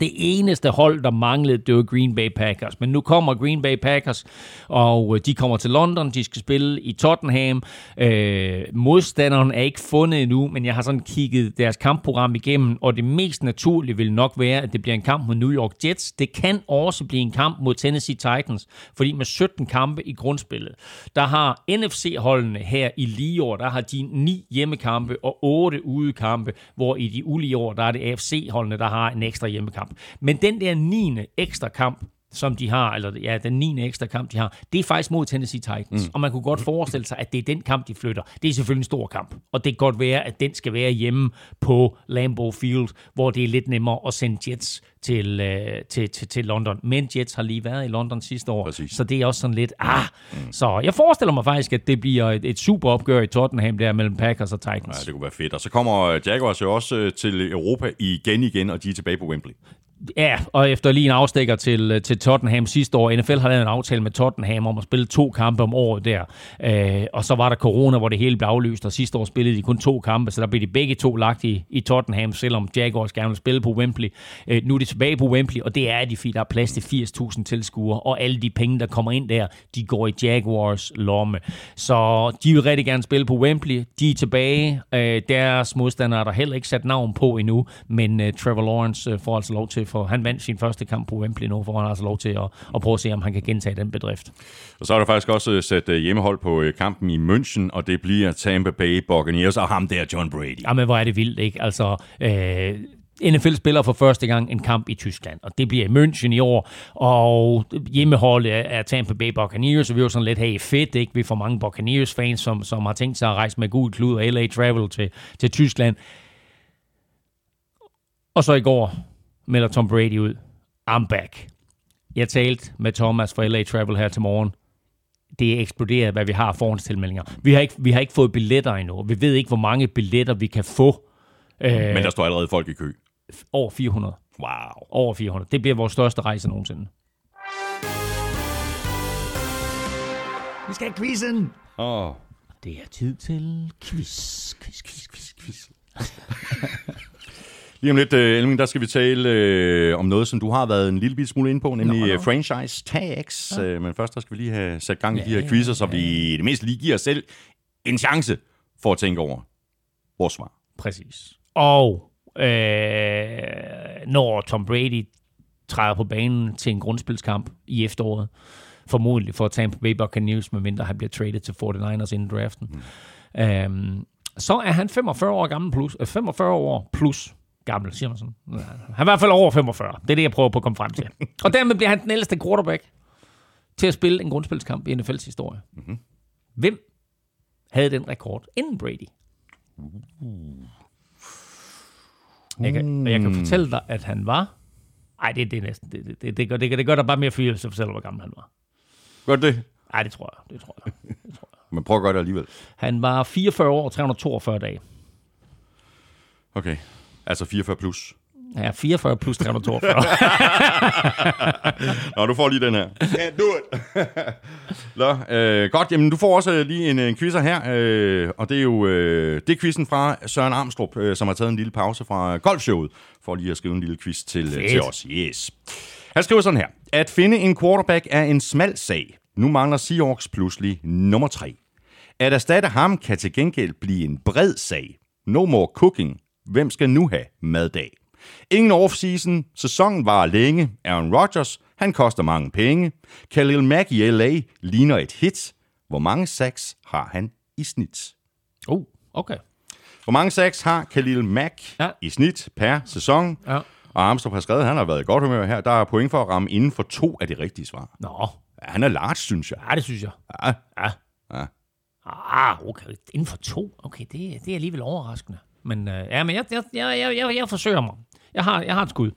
Det eneste hold, der manglede, det var Green Bay Packers. Men nu kommer Green Bay Packers, og øh, de kommer til London. De skal spille i Tottenham. Øh, modstanderen er ikke fundet endnu, men jeg har sådan kigget deres kampprogram igennem, og det mest naturlige vil nok være, at det bliver en kamp mod New York Jets. Det kan også blive en kamp mod Tennessee Titans, fordi med 17 kampe i grundspillet, der har NFC-holdene her i lige år, der har de ni hjemmekampe og otte udekampe, hvor i de ulige år, der er det AFC-holdene, der har en ekstra hjemmekamp kamp. Men den der 9. ekstra kamp, som de har, eller ja, den 9. ekstra kamp, de har, det er faktisk mod Tennessee Titans. Mm. Og man kunne godt forestille sig, at det er den kamp, de flytter. Det er selvfølgelig en stor kamp. Og det kan godt være, at den skal være hjemme på Lambeau Field, hvor det er lidt nemmere at sende Jets til, øh, til, til, til London. Men Jets har lige været i London sidste år, Præcis. så det er også sådan lidt, ah, mm. så jeg forestiller mig faktisk, at det bliver et, et super opgør i Tottenham der mellem Packers og Titans. Ja, det kunne være fedt. Og så kommer Jaguars jo også øh, til Europa igen igen, og de er tilbage på Wembley. Ja, og efter lige en afstikker til, øh, til Tottenham sidste år. NFL har lavet en aftale med Tottenham om at spille to kampe om året der. Øh, og så var der corona, hvor det hele blev aflyst, og sidste år spillede de kun to kampe, så der blev de begge to lagt i, i Tottenham, selvom Jaguars gerne vil spille på Wembley. Øh, nu er de tilbage på Wembley, og det er de, fordi der er plads til 80.000 tilskuere, og alle de penge, der kommer ind der, de går i Jaguars lomme. Så de vil rigtig gerne spille på Wembley. De er tilbage. Øh, deres modstandere er der heller ikke sat navn på endnu, men øh, Trevor Lawrence øh, får altså lov til for han vandt sin første kamp på Wembley nu, for han har altså lov til at, at prøve at se, om han kan gentage den bedrift. Og så er der faktisk også sat øh, hjemmehold på øh, kampen i München, og det bliver Tampa Bay Buccaneers og ham der, John Brady. Jamen, hvor er det vildt, ikke? Altså, øh, NFL spiller for første gang en kamp i Tyskland, og det bliver i München i år, og hjemmeholdet er, er Tampa Bay Buccaneers, og vi er jo sådan lidt, hey, fedt, ikke? Vi får mange Buccaneers-fans, som, som har tænkt sig at rejse med gul klud og LA Travel til, til Tyskland. Og så i går melder Tom Brady ud, I'm back. Jeg talte med Thomas fra LA Travel her til morgen. Det er eksploderet, hvad vi har af forhåndstilmeldinger. Vi har, ikke, vi har ikke fået billetter endnu. Vi ved ikke, hvor mange billetter vi kan få. Øh, Men der står allerede folk i kø. Over 400. Wow. Over 400. Det bliver vores største rejse nogensinde. Vi skal have quizzen. Åh. Oh. Det er tid til quiz, quiz, quiz, quiz, quiz. Lige om lidt, uh, Elming, der skal vi tale uh, om noget, som du har været en lille smule inde på, nemlig Nå, nå. uh, franchise tags. Ja. Uh, men først der skal vi lige have sat gang i ja, de her quizzer, så vi i det mindste lige giver os selv en chance for at tænke over vores svar. Præcis. Og øh, når Tom Brady træder på banen til en grundspilskamp i efteråret, formodentlig for at Tampa Bay Buccaneers, medmindre han bliver traded til 49ers inden draften, mm. øhm, så er han 45 år gammel plus, øh, 45 år plus gammel, siger man sådan. Han er i hvert fald over 45. Det er det, jeg prøver på at komme frem til. Og dermed bliver han den ældste quarterback til at spille en grundspilskamp i NFL's historie. Mm-hmm. Hvem havde den rekord inden Brady? Jeg kan, jeg kan fortælle dig, at han var... Ej, det, det er næsten... Det, det, det, det, gør, det, gør- det gør der bare mere følelse at fortælle, hvor gammel han var. Godt det. Nej, det tror jeg. Det tror jeg. Det tror jeg. Men prøv at gøre det alligevel. Han var 44 år og 342 dage. Okay. Altså 44 plus. Ja, 44 plus 342. Nå, du får lige den her. Ja, do it. Nå, øh, godt. Jamen, du får også øh, lige en, en quizzer her, øh, og det er jo øh, det er quizzen fra Søren Armstrong, øh, som har taget en lille pause fra golfshowet, for lige at skrive en lille quiz til, øh, Fedt. til os. Yes. Han skriver sådan her. At finde en quarterback er en smal sag. Nu mangler Seahawks pludselig nummer tre. At erstatte ham kan til gengæld blive en bred sag. No more cooking. Hvem skal nu have maddag? Ingen offseason. Sæsonen var længe. Aaron Rodgers. Han koster mange penge. Khalil Mack i LA ligner et hit. Hvor mange sacks har han i snit? oh, okay. Hvor mange sacks har Khalil Mack Ja. ja. i snit per sæson? Ja. Og Armstrong har skrevet, at han har været i godt humør her. Der er point for at ramme inden for to af de rigtige svar. Nå, Ja, han er large, synes jeg. ja, det synes jeg. Ja. Ja. Ja. Ah, okay. Inden for to. Okay, det, det er alligevel overraskende. Men, øh, ja, men jeg, jeg, jeg, jeg, jeg, jeg forsøger mig. Jeg har, jeg har et skud.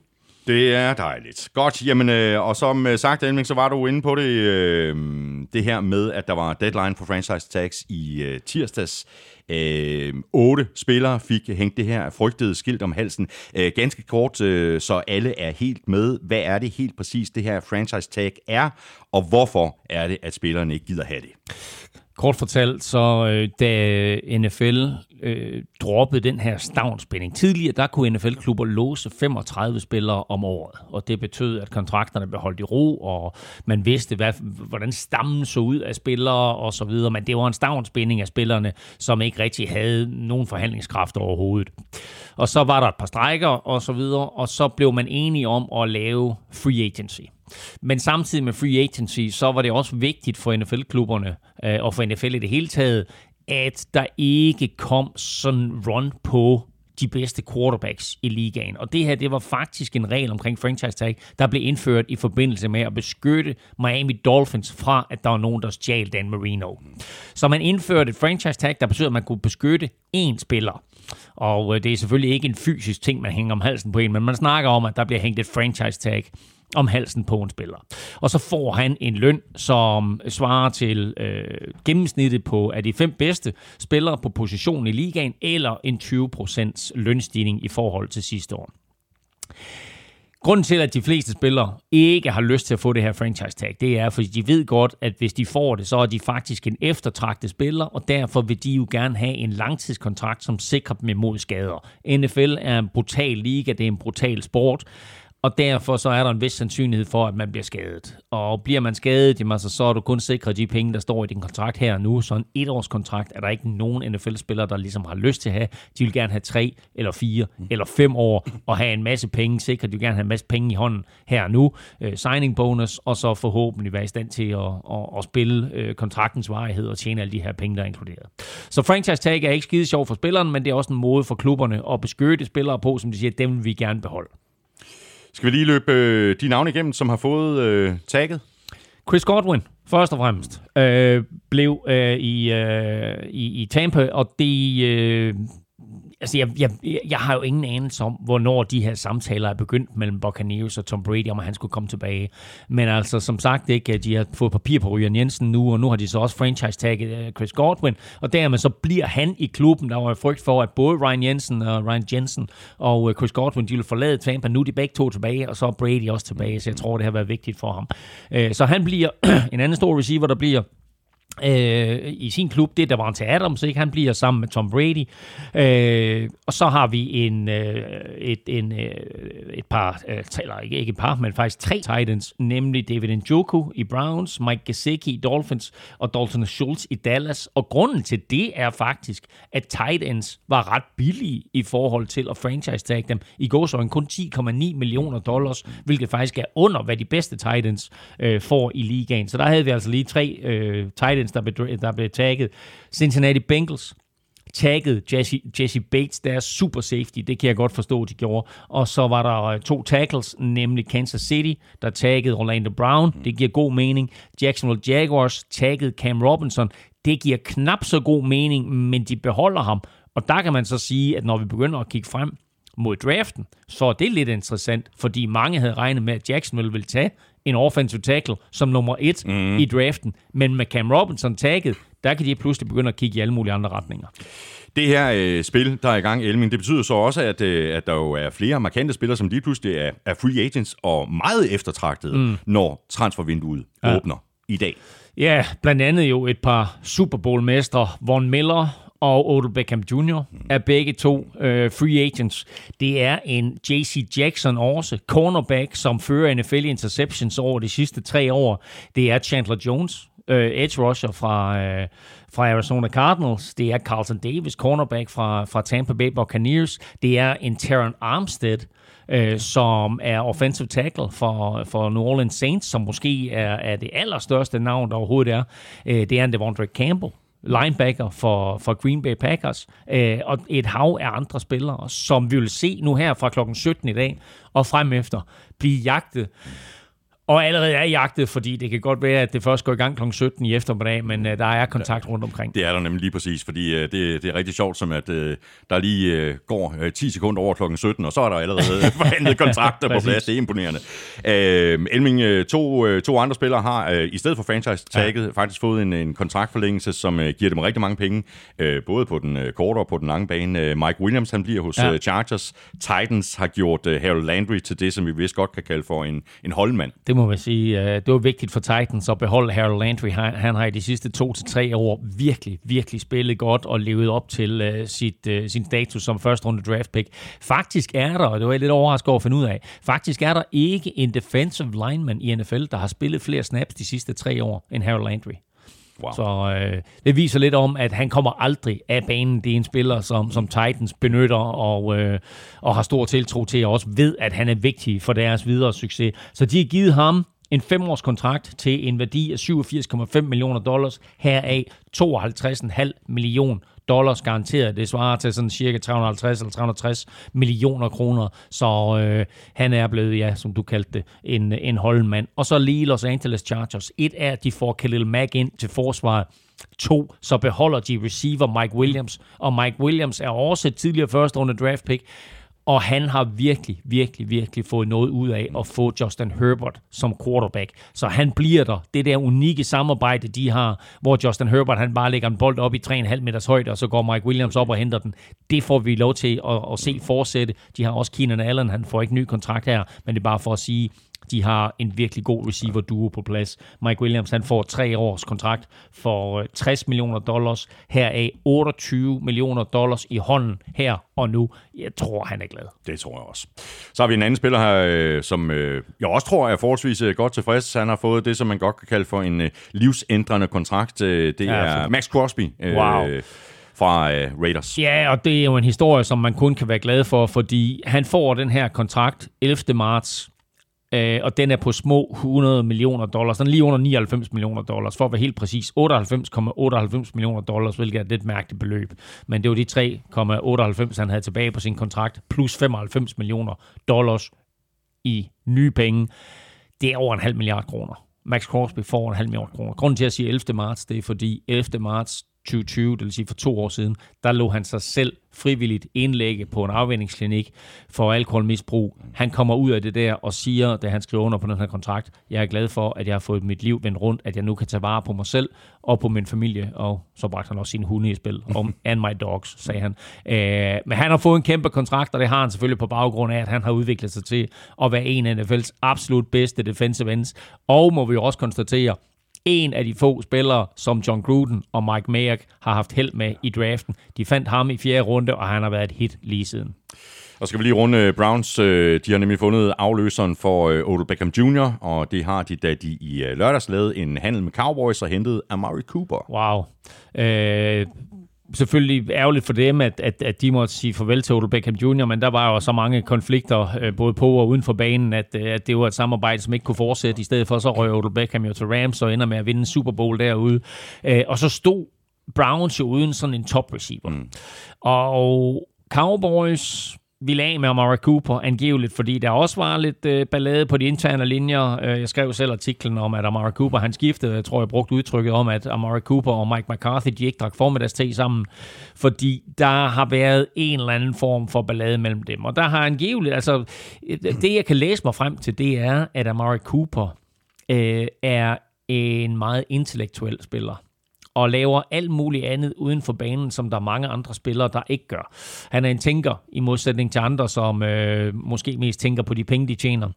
Det er dejligt. Godt, jamen, øh, og som øh, sagt, Elming, så var du inde på det, øh, det her med, at der var deadline for franchise tags i øh, tirsdags. Øh, otte spillere fik hængt det her frygtede skilt om halsen. Øh, ganske kort, øh, så alle er helt med. Hvad er det helt præcis, det her franchise tag er, og hvorfor er det, at spillerne ikke gider have det? Kort fortalt, så øh, da NFL øh, droppede den her stavnspænding. Tidligere, der kunne NFL-klubber låse 35 spillere om året, og det betød, at kontrakterne blev holdt i ro, og man vidste, hvad, hvordan stammen så ud af spillere og så videre, men det var en stavnspænding af spillerne, som ikke rigtig havde nogen forhandlingskraft overhovedet. Og så var der et par strækker og så videre, og så blev man enige om at lave free agency. Men samtidig med free agency, så var det også vigtigt for NFL-klubberne øh, og for NFL i det hele taget, at der ikke kom sådan run på de bedste quarterbacks i ligaen. Og det her, det var faktisk en regel omkring franchise tag, der blev indført i forbindelse med at beskytte Miami Dolphins fra, at der var nogen, der stjal Dan Marino. Så man indførte et franchise tag, der betød, at man kunne beskytte én spiller. Og øh, det er selvfølgelig ikke en fysisk ting, man hænger om halsen på en, men man snakker om, at der bliver hængt et franchise tag om halsen på en spiller. Og så får han en løn, som svarer til øh, gennemsnittet på af de fem bedste spillere på positionen i ligaen, eller en 20% lønstigning i forhold til sidste år. Grunden til, at de fleste spillere ikke har lyst til at få det her franchise tag, det er, fordi de ved godt, at hvis de får det, så er de faktisk en eftertragtet spiller, og derfor vil de jo gerne have en langtidskontrakt, som sikrer dem imod skader. NFL er en brutal liga, det er en brutal sport, og derfor så er der en vis sandsynlighed for, at man bliver skadet. Og bliver man skadet, jamen, altså, så er du kun sikret de penge, der står i din kontrakt her og nu. Så en etårskontrakt er der ikke nogen NFL-spiller, der ligesom har lyst til at have. De vil gerne have tre eller fire eller fem år og have en masse penge. sikret. de vil gerne have en masse penge i hånden her og nu. Øh, signing bonus, og så forhåbentlig være i stand til at, at, at spille øh, kontraktens varighed og tjene alle de her penge, der er inkluderet. Så franchise tag er ikke skide sjov for spilleren, men det er også en måde for klubberne at beskytte spillere på, som de siger, dem vil vi gerne beholde. Skal vi lige løbe øh, de navne igennem, som har fået øh, tagget? Chris Godwin, først og fremmest, øh, blev øh, i, øh, i, i Tampa, og det, øh, altså jeg, jeg, jeg har jo ingen anelse om, hvornår de her samtaler er begyndt mellem Buccaneers og Tom Brady, om at han skulle komme tilbage. Men altså, som sagt, ikke, de har fået papir på Ryan Jensen nu, og nu har de så også franchise-tagget øh, Chris Godwin, og dermed så bliver han i klubben. Der var frygt for, at både Ryan Jensen og Ryan Jensen og øh, Chris Godwin, de ville forlade Tampa. Nu er de begge to tilbage, og så er Brady også tilbage, så jeg tror, det har været vigtigt for ham. Øh, så han bliver en anden stor receiver, der bliver øh, i sin klub. Det er Davante Adams, ikke? Han bliver sammen med Tom Brady. Øh, og så har vi en, øh, et, en, øh, et par, øh, eller ikke, ikke et par, men faktisk tre Titans, nemlig David Njoku i Browns, Mike Gesicki i Dolphins og Dalton Schultz i Dallas. Og grunden til det er faktisk, at Titans var ret billige i forhold til at franchise-tag dem. I går så en kun 10,9 millioner dollars, hvilket faktisk er under, hvad de bedste Titans øh, får i ligaen. Så der havde vi altså lige tre øh, Titans Titans, der blev, der blev tagget. Cincinnati Bengals tagget Jesse, Jesse Bates, deres super safety. Det kan jeg godt forstå, de gjorde. Og så var der øh, to tackles, nemlig Kansas City, der taggede Orlando Brown. Det giver god mening. Jacksonville Jaguars taggede Cam Robinson. Det giver knap så god mening, men de beholder ham. Og der kan man så sige, at når vi begynder at kigge frem mod draften, så er det lidt interessant, fordi mange havde regnet med, at Jacksonville ville tage en offensive tackle som nummer et mm. i draften. Men med Cam Robinson tagget, der kan de pludselig begynde at kigge i alle mulige andre retninger. Det her øh, spil, der er i gang, Elming, det betyder så også, at, øh, at der jo er flere markante spillere, som lige pludselig er, er free agents og meget eftertragtede, mm. når transfervinduet ja. åbner i dag. Ja, blandt andet jo et par Super Bowl-mestre, Von Miller og Odell Beckham Jr. er begge to øh, free agents. Det er en J.C. Jackson også, cornerback, som fører NFL interceptions over de sidste tre år. Det er Chandler Jones, øh, edge rusher fra, øh, fra Arizona Cardinals. Det er Carlton Davis, cornerback fra, fra Tampa Bay Buccaneers. Det er en Terran Armstead, øh, som er offensive tackle for, for New Orleans Saints, som måske er, er det allerstørste navn, der overhovedet er. Øh, det er en Devondre Campbell, linebacker for, for Green Bay Packers, øh, og et hav af andre spillere, som vi vil se nu her fra klokken 17 i dag og frem efter blive jagtet og allerede er jagtet, fordi det kan godt være, at det først går i gang kl. 17 i eftermiddag, men uh, der er kontakt rundt omkring. Det er der nemlig lige præcis, fordi uh, det, det er rigtig sjovt, som at uh, der lige uh, går uh, 10 sekunder over kl. 17, og så er der allerede forhandlet kontrakter på plads. Det er imponerende. Uh, Elming, uh, to, uh, to andre spillere har uh, i stedet for franchise-tagget ja. faktisk fået en, en kontraktforlængelse, som uh, giver dem rigtig mange penge, uh, både på den uh, korte og på den lange bane. Uh, Mike Williams, han bliver hos ja. uh, Chargers. Titans har gjort uh, Harold Landry til det, som vi vist godt kan kalde for en, en holdmand. Det må man sige. Øh, det var vigtigt for Titans at beholde Harold Landry. Han, han har i de sidste to til tre år virkelig, virkelig spillet godt og levet op til øh, sit, øh, sin status som første runde draft pick. Faktisk er der, og det var jeg lidt overrasket over at finde ud af, faktisk er der ikke en defensive lineman i NFL, der har spillet flere snaps de sidste tre år end Harold Landry. Wow. Så øh, det viser lidt om, at han kommer aldrig af banen. Det er en spiller, som, som Titans benytter og, øh, og har stor tiltro til, og også ved, at han er vigtig for deres videre succes. Så de har givet ham en femårs kontrakt til en værdi af 87,5 millioner dollars, heraf 52,5 million dollars garanteret. Det svarer til sådan cirka 350 eller 360 millioner kroner. Så øh, han er blevet, ja, som du kaldte det, en, en holdmand. Og så lige Los Angeles Chargers. Et er, at de får Khalil Mack ind til forsvaret. To, så beholder de receiver Mike Williams. Og Mike Williams er også et tidligere første runde draft pick. Og han har virkelig, virkelig, virkelig fået noget ud af at få Justin Herbert som quarterback. Så han bliver der. Det der unikke samarbejde, de har, hvor Justin Herbert han bare lægger en bold op i 3,5 meters højde, og så går Mike Williams op og henter den. Det får vi lov til at, at se fortsætte. De har også Keenan Allen, han får ikke ny kontrakt her, men det er bare for at sige, de har en virkelig god receiver-duo på plads. Mike Williams han får tre års kontrakt for øh, 60 millioner dollars. Heraf 28 millioner dollars i hånden her og nu. Jeg tror, han er glad. Det tror jeg også. Så har vi en anden spiller her, øh, som øh, jeg også tror er forholdsvis øh, godt tilfreds. Han har fået det, som man godt kan kalde for en øh, livsændrende kontrakt. Øh, det Ja, er for- Max Crosby øh, Wow. fra øh, Raiders. Ja, og det er jo en historie, som man kun kan være glad for, fordi han får den her kontrakt 11. marts, øh, og den er på små 100 millioner dollars. Den er lige under 99 millioner dollars, for at være helt præcis. 98,98 millioner dollars, hvilket er et lidt mærkeligt beløb. Men det var de 3,98, han havde tilbage på sin kontrakt, plus 95 millioner dollars i nye penge. Det er over en halv milliard kroner. Max Crosby får en halv milliard kroner. Grunden til at sige 11. marts, det er fordi 11. marts 2020, det vil sige for to år siden, der lå han sig selv frivilligt indlægge på en afvendingsklinik for alkoholmisbrug. Han kommer ud af det der og siger, da han skriver under på den her kontrakt, jeg er glad for, at jeg har fået mit liv vendt rundt, at jeg nu kan tage vare på mig selv og på min familie, og så bragte han også sine hunde i spil, om and my dogs, sagde han. Øh, men han har fået en kæmpe kontrakt, og det har han selvfølgelig på baggrund af, at han har udviklet sig til at være en af NFL's absolut bedste defensive ends, og må vi også konstatere, en af de få spillere, som John Gruden og Mike Mayock har haft held med i draften. De fandt ham i fjerde runde, og han har været et hit lige siden. Og skal vi lige runde øh, Browns. øh, De har nemlig fundet afløseren for øh, Odell Beckham Jr., og det har de, da de i lørdags lavede en handel med Cowboys og hentede Amari Cooper. Wow. Øh, selvfølgelig ærgerligt for dem, at, at, at de måtte sige farvel til Odell Beckham Jr., men der var jo så mange konflikter, øh, både på og uden for banen, at, øh, at det var et samarbejde, som ikke kunne fortsætte. I stedet for så røg Odell Beckham jo til Rams og ender med at vinde Super Bowl derude. Øh, og så stod Browns jo uden sådan en top receiver. Mm. Og Cowboys ville af med Amara Cooper, angiveligt, fordi der også var lidt øh, ballade på de interne linjer. Øh, jeg skrev selv artiklen om, at Amari Cooper, han skiftede, jeg tror, jeg brugte udtrykket om, at Amari Cooper og Mike McCarthy, de ikke drak formiddagste sammen, fordi der har været en eller anden form for ballade mellem dem. Og der har angiveligt, altså, øh, det jeg kan læse mig frem til, det er, at Amari Cooper øh, er en meget intellektuel spiller og laver alt muligt andet uden for banen, som der er mange andre spillere, der ikke gør. Han er en tænker, i modsætning til andre, som øh, måske mest tænker på de penge, de tjener.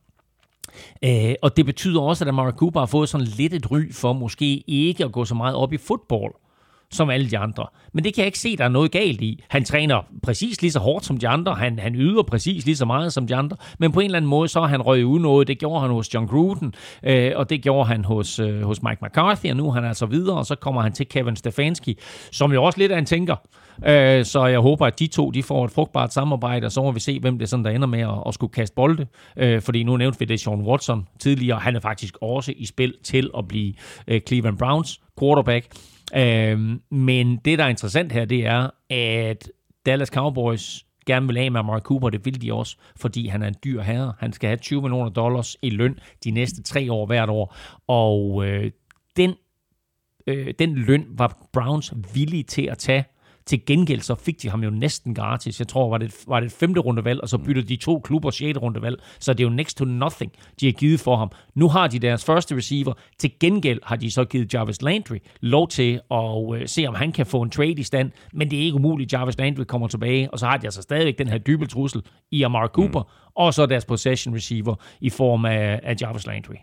Øh, og det betyder også, at Amara Cooper har fået sådan lidt et ry for måske ikke at gå så meget op i fodbold som alle de andre. Men det kan jeg ikke se, der er noget galt i. Han træner præcis lige så hårdt som de andre. Han, han yder præcis lige så meget som de andre. Men på en eller anden måde, så har han røget ud noget. Det gjorde han hos John Gruden, øh, og det gjorde han hos, øh, hos Mike McCarthy, og nu er han altså videre, og så kommer han til Kevin Stefanski, som jo også lidt er en tænker. Øh, så jeg håber, at de to de får et frugtbart samarbejde, og så må vi se, hvem det er sådan, der ender med at, at skulle kaste bolde. Øh, fordi nu nævnte vi det Sean Watson tidligere. Han er faktisk også i spil til at blive øh, Cleveland Browns quarterback. Øh, men det, der er interessant her, det er, at Dallas Cowboys gerne vil af med Amari Cooper, det vil de også, fordi han er en dyr herre. Han skal have 20 millioner dollars i løn de næste tre år hvert år, og øh, den, øh, den løn var Browns villige til at tage. Til gengæld så fik de ham jo næsten gratis. Jeg tror, var det, var det et femte rundevalg, og så byttede de to klubber sjette rundevalg. Så det er jo next to nothing, de har givet for ham. Nu har de deres første receiver. Til gengæld har de så givet Jarvis Landry lov til at øh, se, om han kan få en trade i stand. Men det er ikke umuligt, Jarvis Landry kommer tilbage. Og så har de altså stadigvæk den her dybe trussel i Amari Cooper. Mm. Og så deres possession receiver i form af, af Jarvis Landry.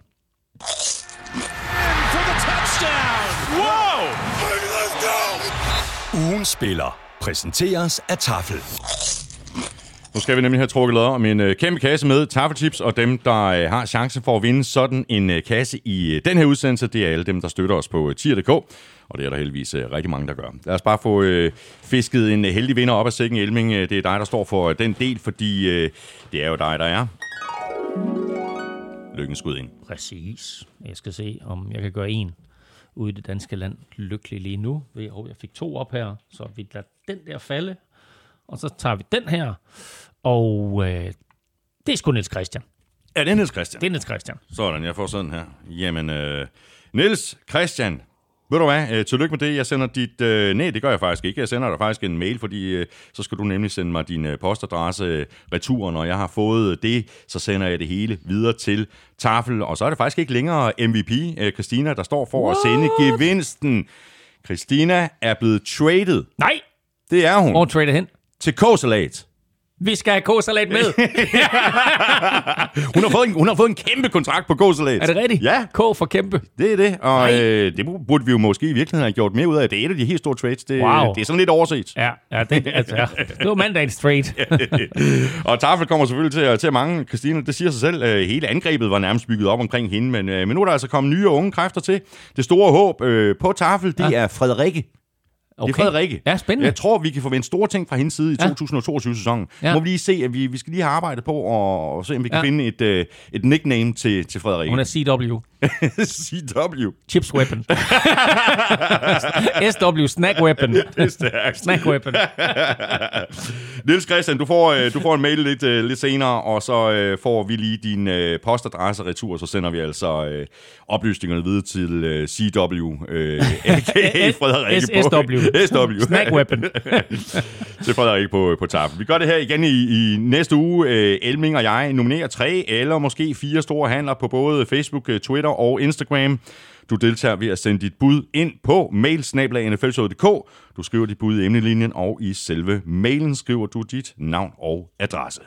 Ugen spiller præsenteres af Tafel. Nu skal vi nemlig have trukket lod om en øh, kæmpe kasse med taffelchips, og dem, der øh, har chancen for at vinde sådan en øh, kasse i øh, den her udsendelse, det er alle dem, der støtter os på øh, tier.dk, og det er der heldigvis øh, rigtig mange, der gør. Lad os bare få øh, fisket en øh, heldig vinder op af sækken, Elming. Øh, Det er dig, der står for øh, den del, fordi øh, det er jo dig, der er. Lykken skud ind. Præcis. Jeg skal se, om jeg kan gøre en ude i det danske land lykkelig lige nu. Ved, oh, jeg fik to op her, så vi lader den der falde. Og så tager vi den her. Og øh, det er sgu Niels Christian. Er det Niels Christian? Det er Niels Christian. Sådan, jeg får sådan her. Jamen, øh, Niels Christian, ved du hvad, øh, tillykke med det. Jeg sender dit... Øh, nej, det gør jeg faktisk ikke. Jeg sender dig faktisk en mail, fordi øh, så skal du nemlig sende mig din øh, postadresse øh, retur. Når jeg har fået det, så sender jeg det hele videre til Tafel. Og så er det faktisk ikke længere MVP, øh, Christina, der står for What? at sende gevinsten. Christina er blevet traded. Nej! Det er hun. Hvor trader hen? Til K-salat. Vi skal have k-salat med. Hun har fået en, hun har fået en kæmpe kontrakt på Gåsalat. er det rigtigt? Ja, K for kæmpe. det er det. Og øh, det burde vi jo måske i virkeligheden have gjort mere ud af. Det er et af de helt store trades. Det, Wow. det er sådan lidt overset. Ja, ja, det, altså, ja. det var mandagens trade. og Tafel kommer selvfølgelig til, til at mange. Christine, det siger sig selv. Øh, hele angrebet var nærmest bygget op omkring hende. Men, øh, men nu er der altså kommet nye og unge kræfter til. Det store håb øh, på Tafel, det Ja. er Frederikke. Det er Frederikke. Ja, spændende. Jeg tror, vi kan forvente store ting fra hendes side i Ja. 2022-sæsonen. Ja. Må vi lige se, at vi, vi skal lige have arbejdet på og, og se, om vi kan Ja. finde et, øh, et nickname til, til Frederikke. Hun er CW. CW. Chips weapon. SW, snack weapon. Det er stærkt. Snack weapon. Niels Christian, du får, øh, du får en mail lidt, øh, lidt senere, og så øh, får vi lige din øh, postadresse retur, så sender vi altså øh, oplysningerne videre til øh, CW, øh, a.k.a. Frederikke. SW. SW. Snack weapon. til Frederik på, på tafel. Vi gør det her igen i, i næste uge. Øh, Elming og jeg nominerer tre eller måske fire store handler på både Facebook, øh, Twitter og Instagram. Du deltager ved at sende dit bud ind på mailsnablag.nflshowet.dk. Du skriver dit bud i emnelinjen, og i selve mailen skriver du dit navn og adresse.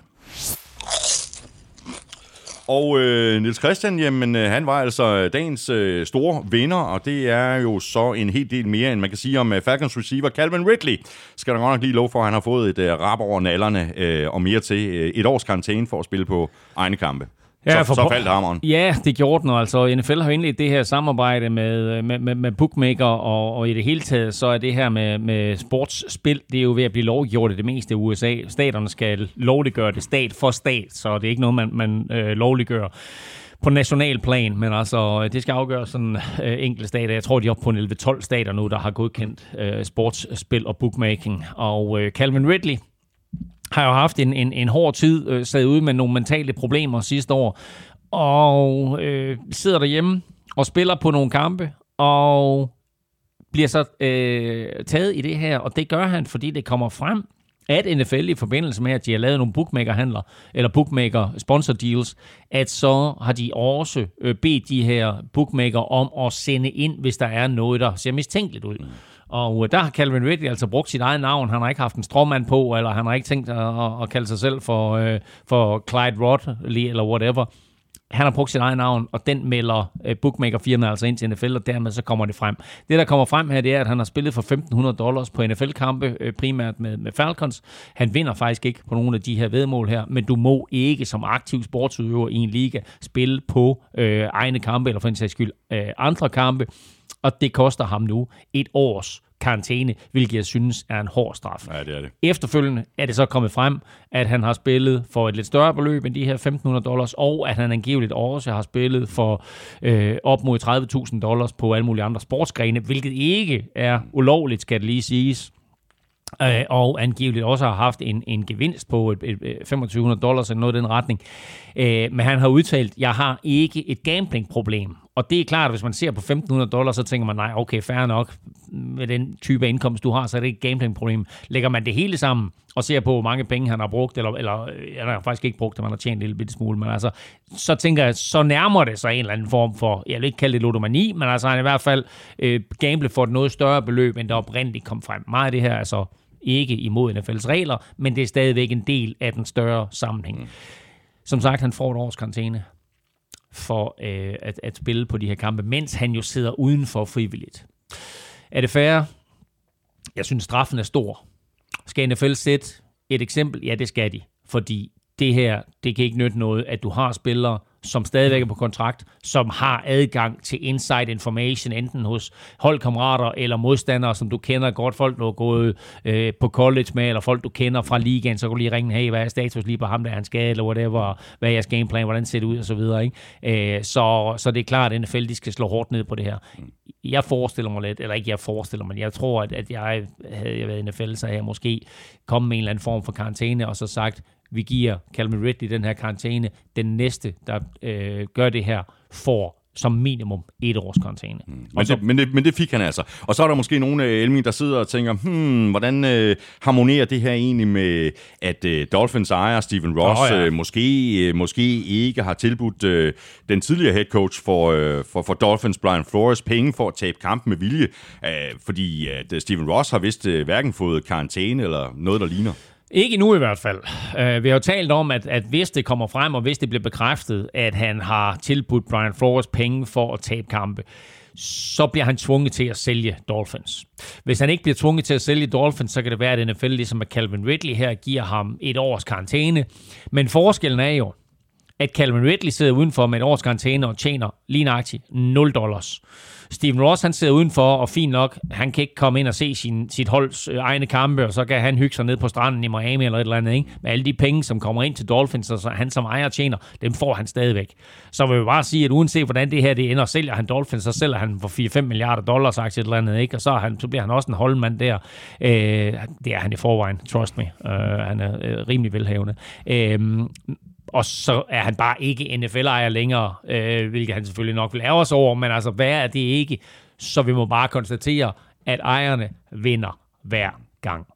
Og øh, Nils Christian, jamen, øh, han var altså øh, dagens øh, store vinder, og det er jo så en hel del mere, end man kan sige om øh, Falcons receiver Calvin Ridley. Skal der godt nok lige lov for, at han har fået et øh, rap over nallerne øh, og mere til øh, et års karantæne for at spille på egne kampe. Ja, så, for så faldt hammeren. Ja, det gjorde den altså. NFL har indledt det her samarbejde med, med, med, med bookmaker, og, og i det hele taget, så er det her med, med sportsspil, det er jo ved at blive lovgjort i det meste af USA. Staterne skal lovliggøre det stat for stat, så det er ikke noget, man, man øh, lovliggør på national plan, men altså, det skal afgøres sådan øh, enkelte stater. Jeg tror, de er oppe på en 11-12 stater nu, der har godkendt øh, sportsspil og bookmaking. Og øh, Calvin Ridley, har jo haft en, en, en hård tid, øh, sad ude med nogle mentale problemer sidste år, og øh, sidder derhjemme og spiller på nogle kampe, og bliver så øh, taget i det her, og det gør han, fordi det kommer frem, at NFL i forbindelse med, at de har lavet nogle bookmakerhandler, eller bookmaker-sponsor-deals, at så har de også øh, bedt de her bookmaker om at sende ind, hvis der er noget, der ser mistænkeligt ud. Mm. Og øh, der har Calvin Ridley altså brugt sit eget navn. Han har ikke haft en stråmand på, eller han har ikke tænkt at, at, kalde sig selv for, øh, for Clyde Rodley, eller whatever. Han har brugt sit eget navn, og den melder øh, bookmakerfirmaet altså ind til NFL, og dermed så kommer det frem. Det, der kommer frem her, det er, at han har spillet for 1.500 dollars på NFL-kampe, øh, primært med, med Falcons. Han vinder faktisk ikke på nogle af de her vedmål her, men du må ikke som aktiv sportsudøver i en liga spille på øh, egne kampe, eller for en sags skyld øh, andre kampe og det koster ham nu et års karantæne, hvilket jeg synes er en hård straf. Ja, det er det. Efterfølgende er det så kommet frem, at han har spillet for et lidt større beløb end de her 1.500 dollars, og at han angiveligt også har spillet for øh, op mod 30.000 dollars på alle mulige andre sportsgrene, hvilket ikke er ulovligt, skal det lige siges. Øh, og angiveligt også har haft en, en gevinst på et, et, et 2500 dollars eller noget i den retning. Øh, men han har udtalt, jeg har ikke et gamblingproblem. Og det er klart, at hvis man ser på 1500 dollars, så tænker man, nej, okay, fair nok. Med den type indkomst, du har, så er det ikke gamblingproblem. Lægger man det hele sammen og ser på, hvor mange penge han har brugt, eller, eller øh, han har faktisk ikke brugt det, man har tjent en lille bitte smule, men altså, så tænker jeg, så nærmer det sig en eller anden form for, jeg vil ikke kalde det ludomani, men altså han i hvert fald øh, gamble for et noget større beløb, end der oprindeligt kom frem. Meget af det her, altså, ikke imod NFL's regler, men det er stadigvæk en del af den større sammenhæng. Mm. Som sagt, han får et års karantæne for øh, at, at spille på de her kampe, mens han jo sidder udenfor frivilligt. Er det fair? Jeg synes, straffen er stor. Skal NFL sætte et eksempel? Ja, det skal de. Fordi det her, det kan ikke nytte noget, at du har spillere, som stadigvæk er på kontrakt, som har adgang til inside information, enten hos holdkammerater eller modstandere, som du kender godt, folk du har gået øh, på college med, eller folk du kender fra ligaen, så kan du lige ringe, hey, hvad er status lige på ham, der er han skadet, eller whatever, hvad er jeres gameplan, hvordan ser det ud, og så videre. Ikke? Øh, så, så det er klart, at NFL de skal slå hårdt ned på det her. Jeg forestiller mig lidt, eller ikke jeg forestiller mig, jeg tror, at, at jeg havde jeg været i NFL, så havde jeg måske kommet med en eller anden form for karantæne, og så sagt, vi giver Calvin Ridley den her karantæne. Den næste, der øh, gør det her, får som minimum et års karantæne. Mm. Men det, men, det, men det fik han altså. Og så er der måske nogle øh, Elming, der sidder og tænker, hmm, hvordan øh, harmonerer det her egentlig med, at øh, Dolphins ejer Steven Ross Åh, ja. øh, måske, øh, måske ikke har tilbudt øh, den tidligere head coach for, øh, for, for Dolphins, Brian Flores, penge for at tabe kampen med vilje, øh, fordi at øh, Steven Ross har vist øh, hverken fået karantæne eller noget, der ligner. Ikke nu i hvert fald. Uh, vi har jo talt om, at, at hvis det kommer frem, og hvis det bliver bekræftet, at han har tilbudt Brian Flores penge for at tabe kampe, så bliver han tvunget til at sælge Dolphins. Hvis han ikke bliver tvunget til at sælge Dolphins, så kan det være, at NFL, ligesom at Calvin Ridley her, giver ham et års karantæne. Men forskellen er jo, at Calvin Ridley sidder udenfor med et års karantæne og tjener lige nøjagtigt 0 dollars. Steven Ross, han sidder udenfor, og fint nok, han kan ikke komme ind og se sin, sit holds øh, egne kampe, og så kan han hygge sig ned på stranden i Miami eller et eller andet, ikke? Men alle de penge, som kommer ind til Dolphins, og så han som ejer tjener, dem får han stadigvæk. Så vil vi bare sige, at uanset hvordan det her det ender, sælger han Dolphins, så sælger han for 4-5 milliarder dollars sagt et eller andet, ikke? Og så, han, så bliver han også en holdmand der. Øh, det er han i forvejen, trust me. Øh, han er øh, rimelig velhavende. Øh, og så er han bare ikke NFL-ejer længere, øh, hvilket han selvfølgelig nok vil ære os over, men altså, hvad er det ikke? Så vi må bare konstatere, at ejerne vinder hver gang.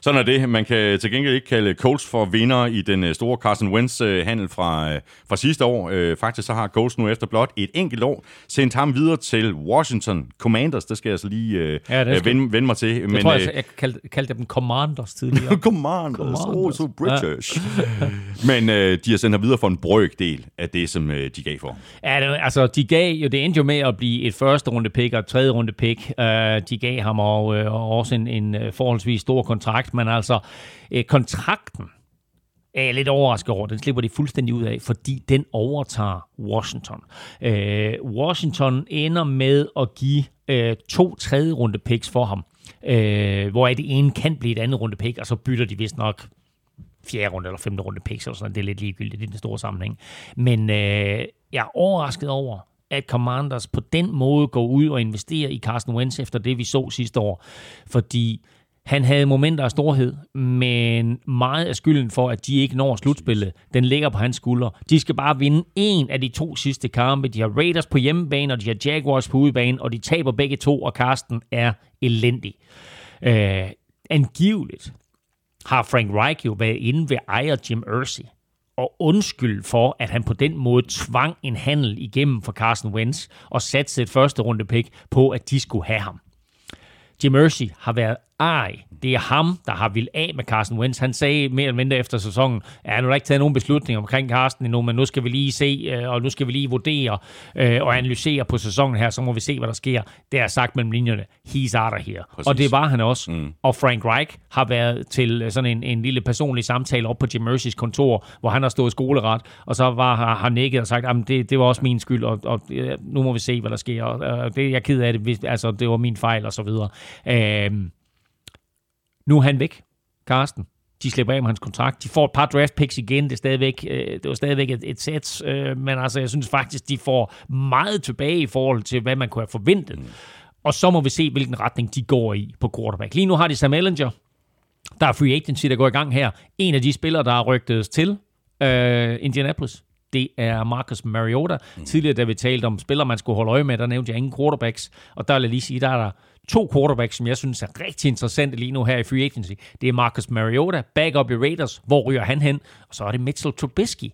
Sådan er det. Man kan til gengæld ikke kalde Colts for vinder i den øh, store Carson Wentz-handel øh, fra, øh, fra sidste år. Faktisk så har Colts nu efter blot et enkelt år sendt ham videre til Washington Commanders. Det skal jeg så lige ja, skal... vende, vende mig til. Jeg Men, tror, jeg, jeg kaldte, kaldte dem Commanders tidligere. Commanders. Commanders. Oh, so British. Ja. Men de har sendt ham videre for en brøkdel af det, som de gav for. Ja, det, altså de gav jo, det endte jo med at blive et første runde pick og et tredje runde pick. Uh, de gav ham og, og også en, en forholdsvis stor kontrakt, men altså øh, kontrakten er jeg lidt overrasket over. Den slipper de fuldstændig ud af, fordi den overtager Washington. Øh, Washington ender med at give øh, to tredje runde picks for ham, øh, hvor det ene kan blive et andet runde pick, og så bytter de vist nok fjerde runde eller femte runde picks, eller sådan. det er lidt ligegyldigt i den store sammenhæng. Men øh, jeg er overrasket over, at Commanders på den måde går ud og investerer i Carson Wentz efter det, vi så sidste år. Fordi han havde momenter af storhed, men meget af skylden for, at de ikke når slutspillet, den ligger på hans skuldre. De skal bare vinde en af de to sidste kampe. De har Raiders på hjemmebane, og de har Jaguars på udebane, og de taber begge to, og Karsten er elendig. Øh, angiveligt har Frank Reich jo været inde ved ejer Jim Irsay og undskyld for, at han på den måde tvang en handel igennem for Carson Wentz og satte sit første runde pick på, at de skulle have ham. Jim Mercy har været ej, det er ham, der har vil af med Carson Wentz. Han sagde mere eller mindre efter sæsonen, ja, nu har ikke taget nogen beslutning omkring Carsten endnu, men nu skal vi lige se, øh, og nu skal vi lige vurdere øh, og analysere på sæsonen her, så må vi se, hvad der sker. Det er sagt mellem linjerne, he's out of here. Præcis. Og det var han også. Mm. Og Frank Reich har været til øh, sådan en, en lille personlig samtale op på Jim Mercy's kontor, hvor han har stået skoleret, og så var har, har nikket og sagt, at det, det var også min skyld, og, og nu må vi se, hvad der sker. Og, det, jeg er ked af det, hvis, altså det var min fejl, og så videre. Øh, nu er han væk, Karsten. De slipper af med hans kontrakt. De får et par draft picks igen. Det, er stadigvæk, øh, det var stadigvæk et, et sæt, øh, men altså, jeg synes faktisk, de får meget tilbage i forhold til, hvad man kunne have forventet. Mm. Og så må vi se, hvilken retning de går i på quarterback. Lige nu har de Sam Ellinger. Der er free agency, der går i gang her. En af de spillere, der er rygtet til øh, Indianapolis, det er Marcus Mariota. Mm. Tidligere, da vi talte om spillere, man skulle holde øje med, der nævnte jeg ingen quarterbacks. Og der vil jeg lige sige, der er der to quarterbacks, som jeg synes er rigtig interessante lige nu her i free agency. Det er Marcus Mariota, backup i Raiders. Hvor ryger han hen? Og så er det Mitchell Trubisky.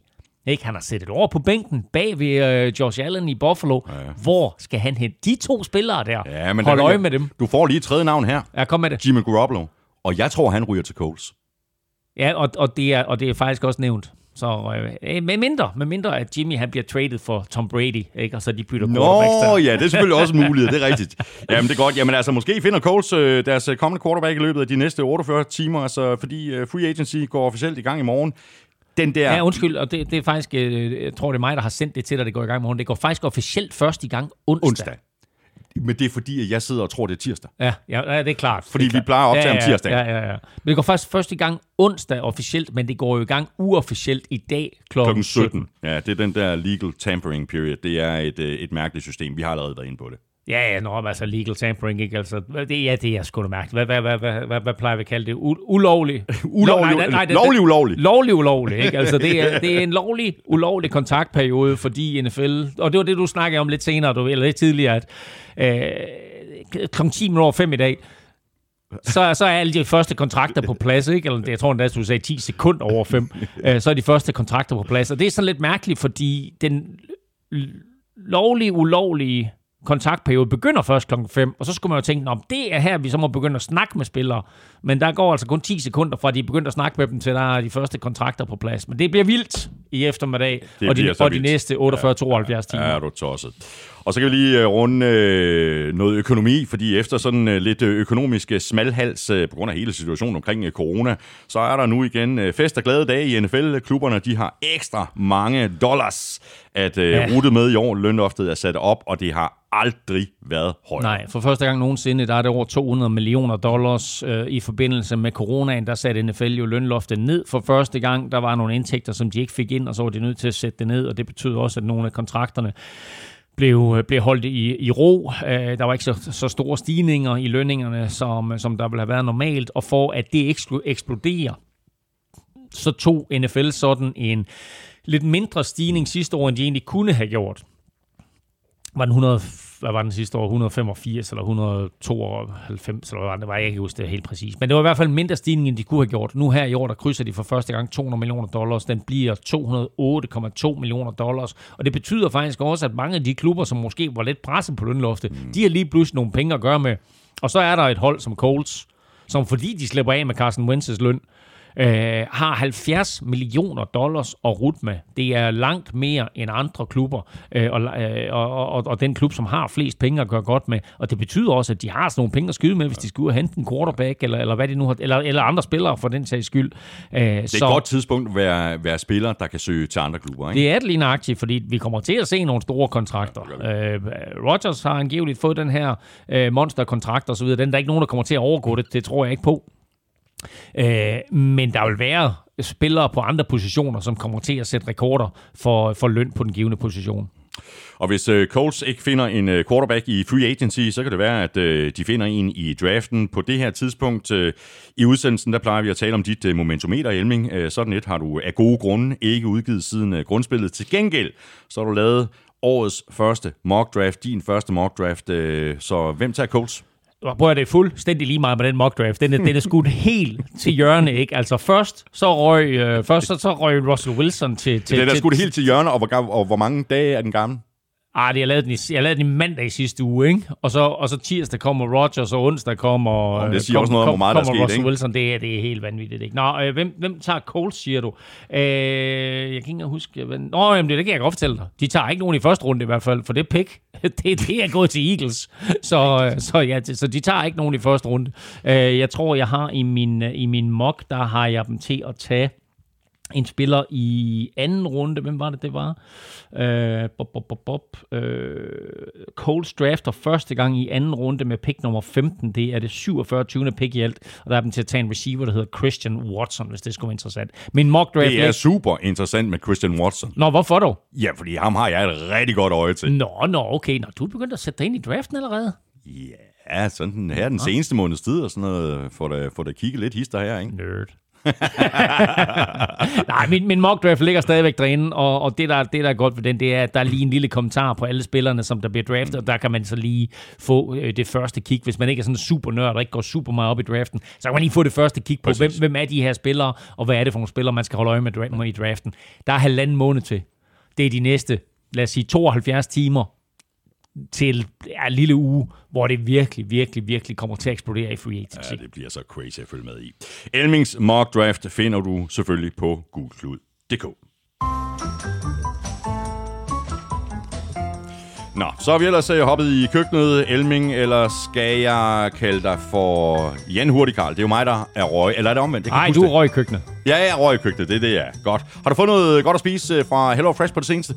Ikke? Han har sættet over på bænken bag ved uh, Josh Allen i Buffalo. Ja, ja. Hvor skal han hen? De to spillere der. Ja, men Hold øje med dem. Du får lige et tredje navn her. Ja, kom med det. Jimmy Garoppolo. Og jeg tror, han ryger til Colts. Ja, og, og, det, er, og det er faktisk også nævnt. Så øh, med mindre, med mindre at Jimmy han bliver traded for Tom Brady, ikke? og så de bytter Nå, ja, det er selvfølgelig også en mulighed, det er rigtigt. Jamen, det er godt. Jamen, altså, måske finder Coles øh, deres øh, kommende quarterback i løbet af de næste 48 timer, altså, fordi øh, free agency går officielt i gang i morgen. Den der... Ja, undskyld, og det, det er faktisk, øh, jeg tror, det er mig, der har sendt det til dig, det går i gang i morgen. Det går faktisk officielt først i gang onsdag. onsdag. Men det er fordi, at jeg sidder og tror, det er tirsdag. Ja, ja det er klart. Fordi er klart. vi plejer at optage ja, ja, om tirsdag. Ja, ja, ja. Men det går først, først i gang onsdag officielt, men det går jo i gang uofficielt i dag kl. 17. 17. Ja, det er den der legal tampering period. Det er et, øh, et mærkeligt system. Vi har allerede været inde på det. Ja, ja, nå, altså legal tampering, ikke? Altså, det, ja, det er sgu da mærkeligt. Hvad, hvad, hvad, hvad, hvad, hvad plejer vi at kalde det? U- ulovlig? ulovlig, nej, nej, det, lovlig ulovlig. Lovlig ulovlig, ikke? Altså, det er, det er en lovlig ulovlig kontaktperiode, fordi NFL, og det var det, du snakkede om lidt senere, du, eller lidt tidligere, at øh, kl. 10 over 5 i dag, så, så er alle de første kontrakter på plads, ikke? Eller jeg tror endda, du sagde 10 sekunder over 5. Øh, så er de første kontrakter på plads. Og det er sådan lidt mærkeligt, fordi den lovlige, ulovlige kontaktperiode begynder først klokken 5, og så skulle man jo tænke, at det er her, vi så må begynde at snakke med spillere. Men der går altså kun 10 sekunder fra, at de begynder at snakke med dem, til der er de første kontrakter på plads. Men det bliver vildt i eftermiddag, Det og de, og de næste 48-72 timer. Ja, er du tosset. Og så kan vi lige øh, runde øh, noget økonomi, fordi efter sådan øh, lidt økonomisk smalhals øh, på grund af hele situationen omkring øh, corona, så er der nu igen øh, fest og glade dage i NFL. Klubberne de har ekstra mange dollars at øh, Ja. rute med i år. Lønloftet er sat op, og det har aldrig været højt. Nej, for første gang nogensinde, der er det over 200 millioner dollars øh, i forbindelse med coronaen. Der satte NFL jo lønloftet ned for første gang. Der var nogle indtægter, som de ikke fik ind, og så var de nødt til at sætte det ned, og det betød også, at nogle af kontrakterne blev, øh, blev holdt i, i ro. Øh, der var ikke så, så store stigninger i lønningerne, som, øh, som der ville have været normalt, og for at det ikke skulle eksplodere, så tog NFL sådan en lidt mindre stigning sidste år, end de egentlig kunne have gjort var den 100, hvad var den sidste år, 185 eller 192, eller hvad det, var jeg ikke huske det helt præcis. Men det var i hvert fald en mindre stigning, end de kunne have gjort. Nu her i år, der krydser de for første gang 200 millioner dollars. Den bliver 208,2 millioner dollars. Og det betyder faktisk også, at mange af de klubber, som måske var lidt presset på lønloftet, mm. de har lige pludselig nogle penge at gøre med. Og så er der et hold som Colts, som fordi de slipper af med Carson Wentz's løn, øh, har 70 millioner dollars at rute med. Det er langt mere end andre klubber, øh, og, øh, og, og, og den klub, som har flest penge at gøre godt med. Og det betyder også, at de har sådan nogle penge at skyde med, hvis de skal ud og hente en quarterback, eller, eller hvad de nu har, eller, eller andre spillere for den sags skyld. Øh, Det er et godt tidspunkt at være, være spiller, der kan søge til andre klubber. Ikke? det er det lige nøjagtigt, fordi vi kommer til at se nogle store kontrakter. Øh, Rodgers har angiveligt fået den her øh, monsterkontrakt og så videre. Den er der ikke nogen, der kommer til at overgå det. Det tror jeg ikke på. Øh, men der vil være spillere på andre positioner, som kommer til at sætte rekorder for, for løn på den givende position. Og hvis øh, Colts ikke finder en øh, quarterback i free agency, så kan det være, at øh, de finder en i draften. På det her tidspunkt øh, i udsendelsen, der plejer vi at tale om dit øh, momentometer, Elming. Øh, sådan et har du af gode grunde ikke udgivet siden øh, grundspillet. Til gengæld, så har du lavet årets første mock draft, din første mock draft. Øh, så hvem tager Colts? Prøv at det er fuldstændig lige meget med den mock draft. Den er, den er skudt helt til hjørne, ikke? Altså først, så røg, øh, først så, så røg Russell Wilson til... til Det er det helt til hjørne, og hvor, og hvor mange dage er den gammel? Ah, det, jeg, lavede den i, jeg lavede den i mandag i sidste uge, ikke? Og så, og så tirsdag kommer Rodgers, og onsdag kommer... Jamen, det øh, siger også noget om, hvor meget der er kommer sket, Russell ikke? Wilson. Det er, det er helt vanvittigt, ikke? Nå, øh, hvem, hvem tager Colts, siger du? Øh, jeg kan ikke huske... Hvad... Nå, jamen, det, det kan jeg godt fortælle dig. De tager ikke nogen i første runde i hvert fald, for det pick, det, det er gået til Eagles. Så, øh, så, ja, så de tager ikke nogen i første runde. Øh, jeg tror, jeg har i min, øh, i min mock, der har jeg dem til at tage en spiller i anden runde. Hvem var det, det var? Øh, bop, bop, bop, bop. Øh, Colts drafter første gang i anden runde med pick nummer 15. Det er det 47. 20. pick i alt. Og der er dem til at tage en receiver, der hedder Christian Watson, hvis det skulle være interessant. Min mock draft... Det er super interessant med Christian Watson. Nå, hvorfor dog? Ja, fordi ham har jeg et rigtig godt øje til. Nå, nå, okay. Nå, du er begyndt at sætte dig ind i draften allerede? Ja, sådan her den seneste måneds tid og sådan noget, får da, får da kigget lidt hister her, ikke? Nerd. Nej, min, min mock draft ligger stadigvæk derinde, og, og det, der, det, der er godt ved den, det er, at der er lige en lille kommentar på alle spillerne, som der bliver draftet, og der kan man så lige få øh, det første kig. Hvis man ikke er sådan super nørd og ikke går super meget op i draften, så kan man lige få det første kig på, hvem, Præcis. hvem er de her spillere, og hvad er det for nogle spillere, man skal holde øje med i draften. Der er halvanden måned til. Det er de næste, lad os sige, 72 timer til ja, en lille uge, hvor det virkelig, virkelig, virkelig kommer til at eksplodere i free agency. Ja, det bliver så crazy at følge med i. Elmings mock draft finder du selvfølgelig på gulklud.dk. Nå, så har vi ellers øh, hoppet i køkkenet, Elming, eller skal jeg kalde dig for Jan Hurtigkarl? Det er jo mig, der er røg. Eller er det omvendt? Nej, du er røg i køkkenet. Ja, jeg er røg i køkkenet, det er det, jeg er. Godt. Har du fået noget godt at spise øh, fra Hello Fresh på det seneste?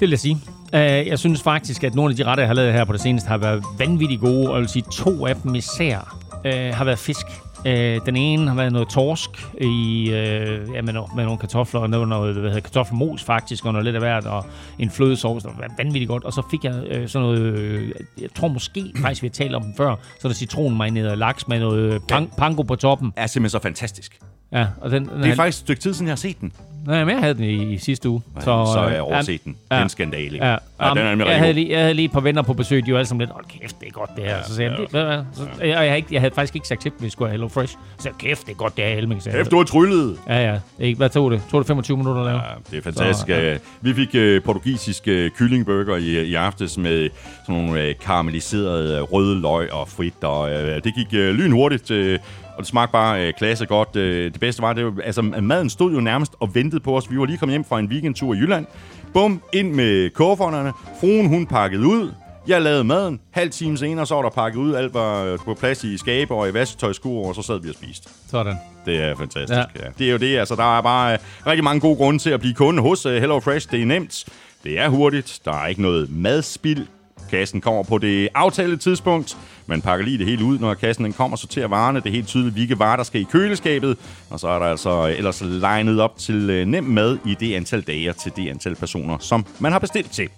Det vil jeg sige. Øh, jeg synes faktisk, at nogle af de retter, jeg har lavet her på det seneste, har været vanvittigt gode, og jeg vil sige, to af dem især øh, har været fisk. Uh, den ene har været noget torsk i, uh, ja, med, no- med nogle kartofler, og noget, noget hvad hedder, kartoffelmos faktisk, og noget lidt af hvert, og en flødesovs, der var vanvittigt godt. Og så fik jeg sådan noget, jeg tror måske faktisk, vi har talt om den før, så der citronmarineret laks med noget pan- panko på toppen. Er simpelthen så fantastisk. Ja, og den, den Det er faktisk et stykke tid siden, jeg har set den. Nej, men jeg havde den i, i sidste uge. Så, så har jeg øh, overset den. ja. Det er en skandale. Ja, ja ja den er jeg, havde god. lige, jeg havde lige et par venner på besøg, de var alle sammen lidt, hold kæft, det er godt det her. Så sagde jeg, ved du hvad? så, jeg, jeg, havde ikke, jeg havde faktisk ikke sagt til dem, vi skulle have Hello Fresh. Så sagde jeg, kæft, det er godt det her, Helming. sagde jeg. Kæft, du har tryllet. Ja, ja. Ikke, hvad tog det? Tog det 25 minutter at lave? Ja, det er fantastisk. Så, ja. Så, Vi fik uh, portugisisk uh, kyllingburger i, i aftes med sådan nogle uh, karamelliserede røde løg og frit, og uh, det gik uh, lynhurtigt, uh, og det smagte bare uh, klasse godt. Uh, det bedste var, det var, altså maden stod jo nærmest og ventede på os. Vi var lige kommet hjem fra en weekendtur i Jylland. Bum, ind med kufferterne. Fruen, hun pakkede ud. Jeg lavede maden. Halv time senere, så var der pakket ud. Alt var øh, på plads i skabe og i vasketøjskur, og så sad vi og spiste. Sådan. Det er fantastisk. Ja. Ja. Det er jo det. Altså, der er bare uh, rigtig mange gode grunde til at blive kunde hos uh, Hello Fresh. Det er nemt. Det er hurtigt. Der er ikke noget madspild. Kassen kommer på det aftalte tidspunkt. Man pakker lige det hele ud, når kassen den kommer, sorterer varerne. Det er helt tydeligt, hvilke varer, der skal i køleskabet. Og så er der altså ellers legnet op til øh, nem mad i det antal dage og til det antal personer, som man har bestilt til.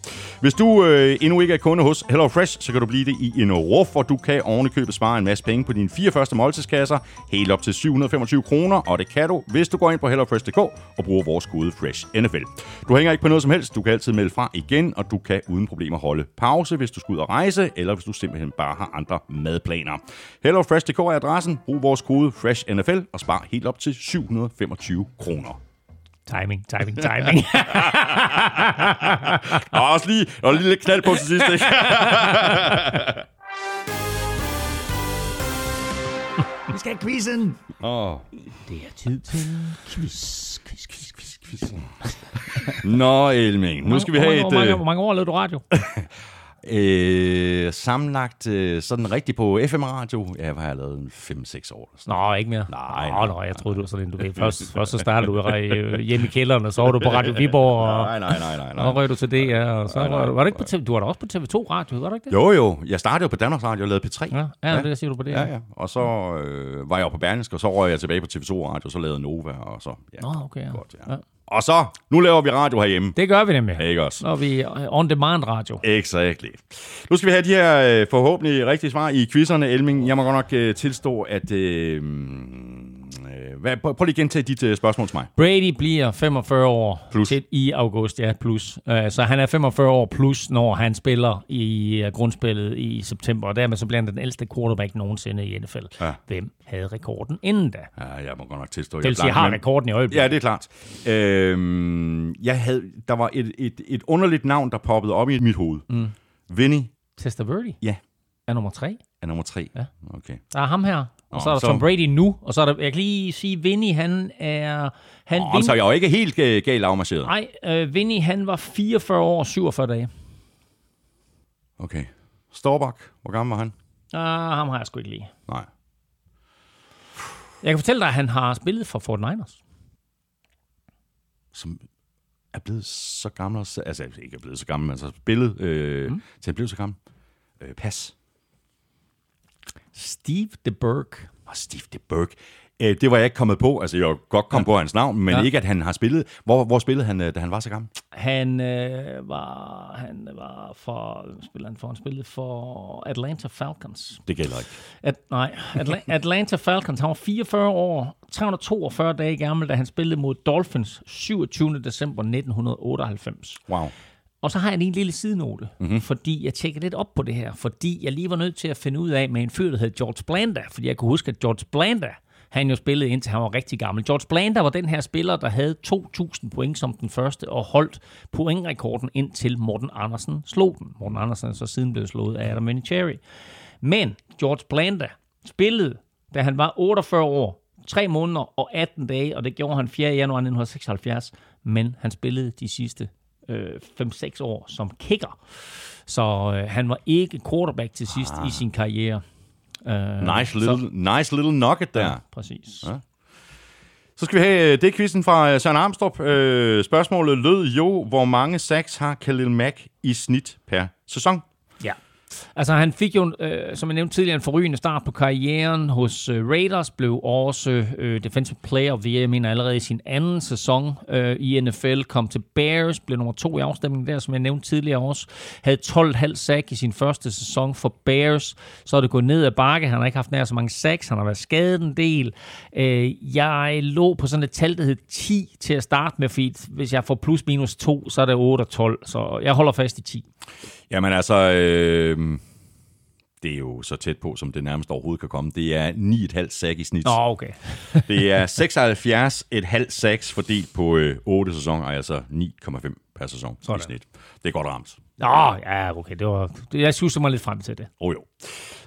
Hvis du øh, endnu ikke er kunde hos Hello Fresh, så kan du blive det i en ruf, hvor du kan ovenikøbet spare en masse penge på dine fire første måltidskasser, helt op til 725 kroner, og det kan du, hvis du går ind på hellofresh.dk og bruger vores kode Fresh NFL. Du hænger ikke på noget som helst, du kan altid melde fra igen, og du kan uden problemer holde pause, hvis du skal ud og rejse, eller hvis du simpelthen bare har andre madplaner. HelloFresh.dk er adressen, brug vores kode Fresh NFL og spar helt op til 725 kroner. Timing, timing, timing. Og også lige, og lige lidt knald på til sidst, ikke? Vi skal have quizzen. Åh. Det er tid til quiz, quiz, quiz, quiz, quiz. Nå, Elming, nu skal vi have hvor mange, et... Hvor mange år lavede du radio? Øh, sammenlagt øh, sådan rigtigt på FM-radio. Ja, har jeg lavet? 5-6 år. Sådan. Nå, ikke mere. Nej, Nå, nej, jeg troede, du var sådan en, du ved. Først, først så startede du øh, hjemme i kælderen, og så var du på Radio Viborg, og, Nej, nej, nej, nej, og nej. røg du til det, og så Nej, nej, var, du- var du ikke på. TV, du var da også på TV2 Radio, var du ikke det? Jo, jo. Jeg startede jo på Danmarks Radio og lavede P3. Ja, ja, ja. det siger du på det. Ja, ja. Og så øh, var jeg jo på Berlingske, og så røg jeg tilbage på TV2 Radio, og så lavede Nova, og så... Ja, Nå, okay, ja. godt, ja. Ja. Og så, nu laver vi radio herhjemme. Det gør vi nemlig. Ikke også? Når vi on-demand radio. Exactly. Nu skal vi have de her øh, forhåbentlig rigtige svar i quizzerne, Elming. Jeg må godt nok øh, tilstå, at... Øh, hvad, prøv, prøv lige at gentage dit øh, spørgsmål til mig. Brady bliver 45 år Plus. til i august, ja, plus. Uh, så han er 45 år plus, når han spiller i uh, grundspillet i september, og dermed så bliver han den ældste quarterback nogensinde i NFL. Ja. Hvem havde rekorden inden da? Ja, jeg må godt nok tilstå, Det vil sige, jeg har men- rekorden i øjeblikket. Ja, det er klart. Øhm, jeg havde, der var et, et, et underligt navn, der poppede op i mit hoved. Mm. Vinny Testaverde Ja. er nummer tre. er nummer tre. Ja. Okay. Der er ham her, og Nå, så er der så- Tom Brady nu, og så er der, jeg kan lige sige, Vinny, han er... Han, Og så er jeg jo ikke helt øh, galt afmarcheret. Nej, øh, Vinny, han var 44 år og 47 dage. Okay. Storbak, hvor gammel var han? Uh, ham har jeg sgu ikke lige. Nej. Jeg kan fortælle dig, at han har spillet for Fort Niners. Som er blevet så gammel. også- Altså, ikke er blevet så gammel, men altså spillet øh, mm. til han blev så gammel. Øh, pas. Steve DeBerg. Og Steve DeBerg. Øh, det var jeg ikke kommet på. Altså, jeg var godt kommet ja. på hans navn, men Ja. ikke, at han har spillet. Hvor, hvor spillede han, øh, da han var så gammel? Han øh, var han var for spiller han for han spillede for Atlanta Falcons. Det gælder ikke. At, nej, Atla- Atlanta Falcons. Han var 44 år, 342 dage gammel, da han spillede mod Dolphins 27. december 1998. Wow. Og så har jeg lige en lille sidenote, mm-hmm. fordi jeg tjekkede lidt op på det her, fordi jeg lige var nødt til at finde ud af med en fyr, der hed George Blanda, fordi jeg kunne huske, at George Blanda, han jo spillede indtil han var rigtig gammel. George Blanda var den her spiller, der havde 2.000 point som den første, og holdt pointrekorden indtil Morten Andersen slog den. Morten Andersen er så siden blev slået af Adam Vinatieri. Men George Blanda spillede, da han var 48 år, 3 måneder og 18 dage, og det gjorde han 4. januar 1976, men han spillede de sidste øh, 5-6 år som kicker. Så øh, han var ikke quarterback til sidst ah. i sin karriere. Øh, Nice little, nice little nugget der. Ja, præcis. Ja. Så skal vi have øh, det quizzen fra øh, Søren Armstrong. Øh, spørgsmålet lød jo, hvor mange sacks har Khalil Mack i snit per sæson? Altså han fik jo, øh, som jeg nævnte tidligere, en forrygende start på karrieren hos øh, Raiders, blev også øh, Defensive Player of the Year, jeg mener allerede i sin anden sæson øh, i NFL, kom til Bears, blev nummer to i afstemningen der, som jeg nævnte tidligere også, havde 12,5 sack i sin første sæson for Bears, så er det gået ned ad bakke, han har ikke haft nær så mange sacks, han har været skadet en del. Øh, jeg lå på sådan et tal, der hed 10 til at starte med, fordi hvis jeg får plus minus 2, så er det 8 og 12, så jeg holder fast i 10. Jamen altså, øh, det er jo så tæt på, som det nærmest overhovedet kan komme. Det er 9,5 sack i snit. Nå, okay. det er 76,5 sacks fordelt på øh, 8 sæsoner, altså 9,5 per sæson Sådan. i snit. Det er godt ramt. Nå, ja, okay. Det var, jeg synes mig lidt frem til det. Oh, jo.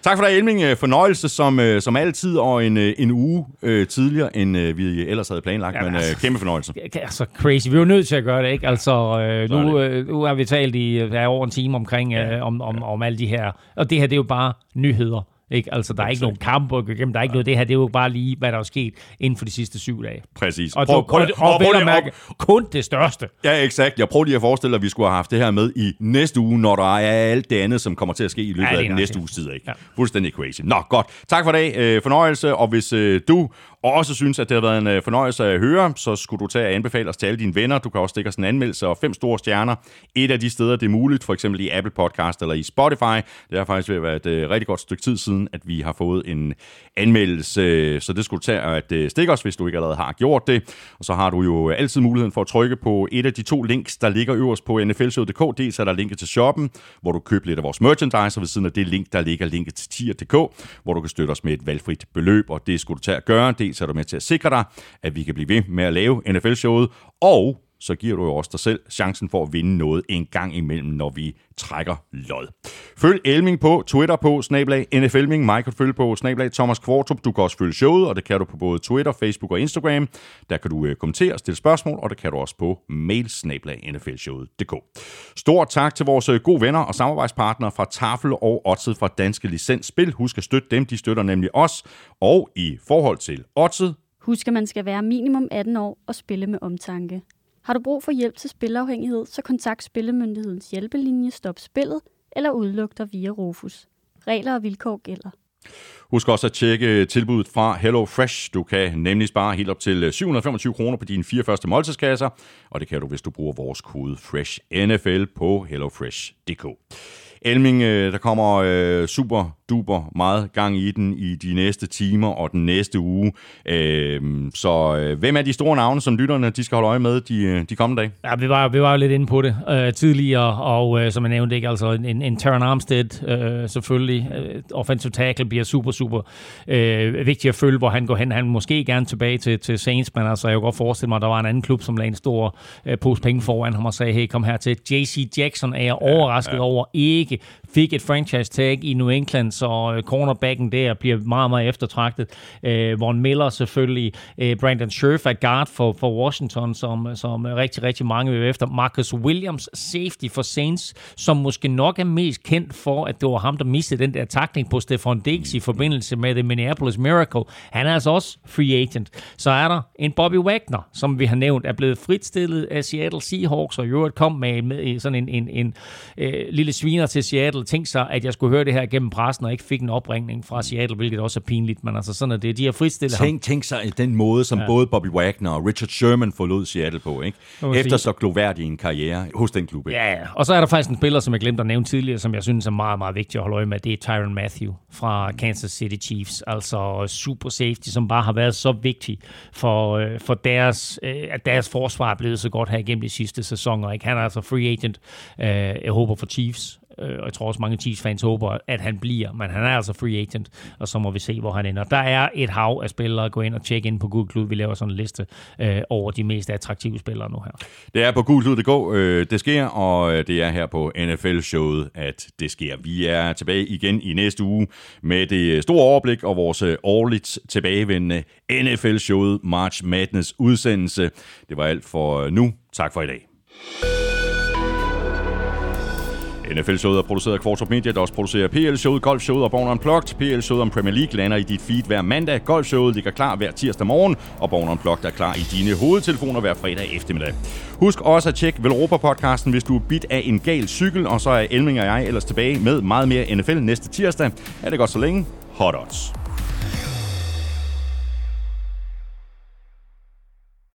Tak for dig, Elming. Øh, fornøjelse som, øh, som altid, og en, øh, en uge øh, tidligere, end øh, vi ellers havde planlagt, ja, men øh, kæmpe fornøjelse. Altså, crazy. Vi er jo nødt til at gøre det, ikke? Altså, øh, nu, øh, nu har vi talt i ja, over en time omkring, øh, om, om, om alle de her, og det her, det er jo bare nyheder. Ikke? Altså, der er ikke nogen kamp at gå igennem. Der er ikke noget det her. Det er jo bare lige, hvad der er sket inden for de sidste syv dage. Præcis. Og, prøv, prøv, og, og, og, og, og mærke, kun det største. Ja, exakt. Jeg prøver lige at forestille dig, at vi skulle have haft det her med i næste uge, når der er alt det andet, som kommer til at ske i løbet ja, af den næste uges tid. Ikke? Ja. Fuldstændig crazy. Nå, godt. Tak for i dag. Øh, fornøjelse. Og hvis øh, du og også synes, at det har været en øh, fornøjelse at høre, så skulle du tage og anbefale os til alle dine venner. Du kan også stikke os en anmeldelse og fem store stjerner. Et af de steder, det er muligt, for eksempel i Apple Podcast eller i Spotify. Det er faktisk ved at være et uh, rigtig godt stykke tid siden, at vi har fået en anmeldelse. Så det skulle tage at øh, stikke os, hvis du ikke allerede har gjort det. Og så har du jo altid muligheden for at trykke på et af de to links, der ligger øverst på nflshow.dk. Dels er der linket til shoppen, hvor du køber lidt af vores merchandise, og ved siden af det link, der ligger linket til tier.dk, hvor du kan støtte os med et valgfrit beløb, og det skulle du tage at gøre. Dels er du med til at sikre dig, at vi kan blive ved med at lave NFL-showet, og så giver du jo også dig selv chancen for at vinde noget en gang imellem, når vi trækker lod. Følg Elming på Twitter på snablag NFLming. Mig kan følge på snablag Thomas Kvartrup. Du kan også følge showet, og det kan du på både Twitter, Facebook og Instagram. Der kan du øh, kommentere og stille spørgsmål, og det kan du også på mail snablag nflshowet.dk. Stort tak til vores øh, gode venner og samarbejdspartnere fra Tafel og Odset fra Danske Licens Spil. Husk at støtte dem, de støtter nemlig os. Og i forhold til Odset, Husk, at man skal være minimum 18 år og spille med omtanke. Har du brug for hjælp til spilafhængighed, så kontakt Spillemyndighedens hjælpelinje Stop Spillet eller udluk dig via Rufus. Regler og vilkår gælder. Husk også at tjekke tilbuddet fra Hello Fresh. Du kan nemlig spare helt op til øh, 725 kroner på dine fire første måltidskasser, og det kan du, hvis du bruger vores kode FRESHNFL på hellofresh.dk. Elming, øh, der kommer øh, super duper meget gang i den i de næste timer og den næste uge. Øh, så øh, hvem er de store navne, som lytterne de skal holde øje med de, øh, de kommende dage? Ja, vi var, vi var jo lidt inde på det øh, tidligere, og øh, som jeg nævnte, ikke, altså en, en Terran Armstead øh, selvfølgelig. Øh, offensive tackle bliver super, super øh, vigtig at følge, hvor han går hen. Han måske gerne tilbage til, til Saints, men altså, jeg kunne godt forestille mig, at der var en anden klub, som lagde en stor øh, pose penge foran ham og sagde, hey, kom her til. JC Jackson er jeg overrasket ja, ja. over ikke fik et franchise tag i New England, så øh, cornerbacken der bliver meget, meget eftertragtet. Øh, Von Miller selvfølgelig, øh, Brandon Scherf er guard for, for Washington, som, som rigtig, rigtig mange vil efter. Marcus Williams, safety for Saints, som måske nok er mest kendt for, at det var ham, der mistede den der takling på Stefan Diggs i forbindelse med The Minneapolis Miracle. Han er altså også free agent. Så er der en Bobby Wagner, som vi har nævnt, er blevet fritstillet af Seattle Seahawks, og i øvrigt kom med, med sådan en, en, en, en øh, lille sviner til Seattle, tænkt sig, at jeg skulle høre det her gennem pressen, og ikke fik en opringning fra Seattle, hvilket også er pinligt, men altså sådan er det. De har fritstillet tænk, ham. Tænk sig den måde, som ja. både Bobby Wagner og Richard Sherman forlod Seattle på, ikke? Efter så gloværdig en karriere hos den klub. Ikke? Ja, og så er der faktisk en spiller, som jeg glemte at nævne tidligere, som jeg synes er meget, meget vigtig at holde øje med, det er Tyron Matthew fra Kansas City Chiefs, altså super safety, som bare har været så vigtig for, øh, for deres, øh, at deres forsvar er blevet så godt her igennem de sidste sæsoner. Ikke? Han er altså free agent, øh, jeg håber for Chiefs, Øh, og jeg tror også, mange Chiefs-fans håber, at han bliver, men han er altså free agent, og så må vi se, hvor han ender. Der er et hav af spillere. Gå ind og tjekke ind på Google Klud. Vi laver sådan en liste øh, over de mest attraktive spillere nu her. Det er på Google øh, det sker, og øh, det er her på NFL-showet, at det sker. Vi er tilbage igen i næste uge med det store overblik og vores øh, årligt tilbagevendende NFL-showet March Madness udsendelse. Det var alt for øh, nu. Tak for i dag. NFL-showet er produceret af Kvartrup Media, der også producerer PL-showet, Golf-showet og Born Unplugged. PL-showet om Premier League lander i dit feed hver mandag. Golf-showet ligger klar hver tirsdag morgen, og Born Unplugged er klar i dine hovedtelefoner hver fredag eftermiddag. Husk også at tjekke Velropa-podcasten, hvis du er bit af en gal cykel, og så er Elming og jeg ellers tilbage med meget mere NFL næste tirsdag. Er det godt så længe? Hot odds.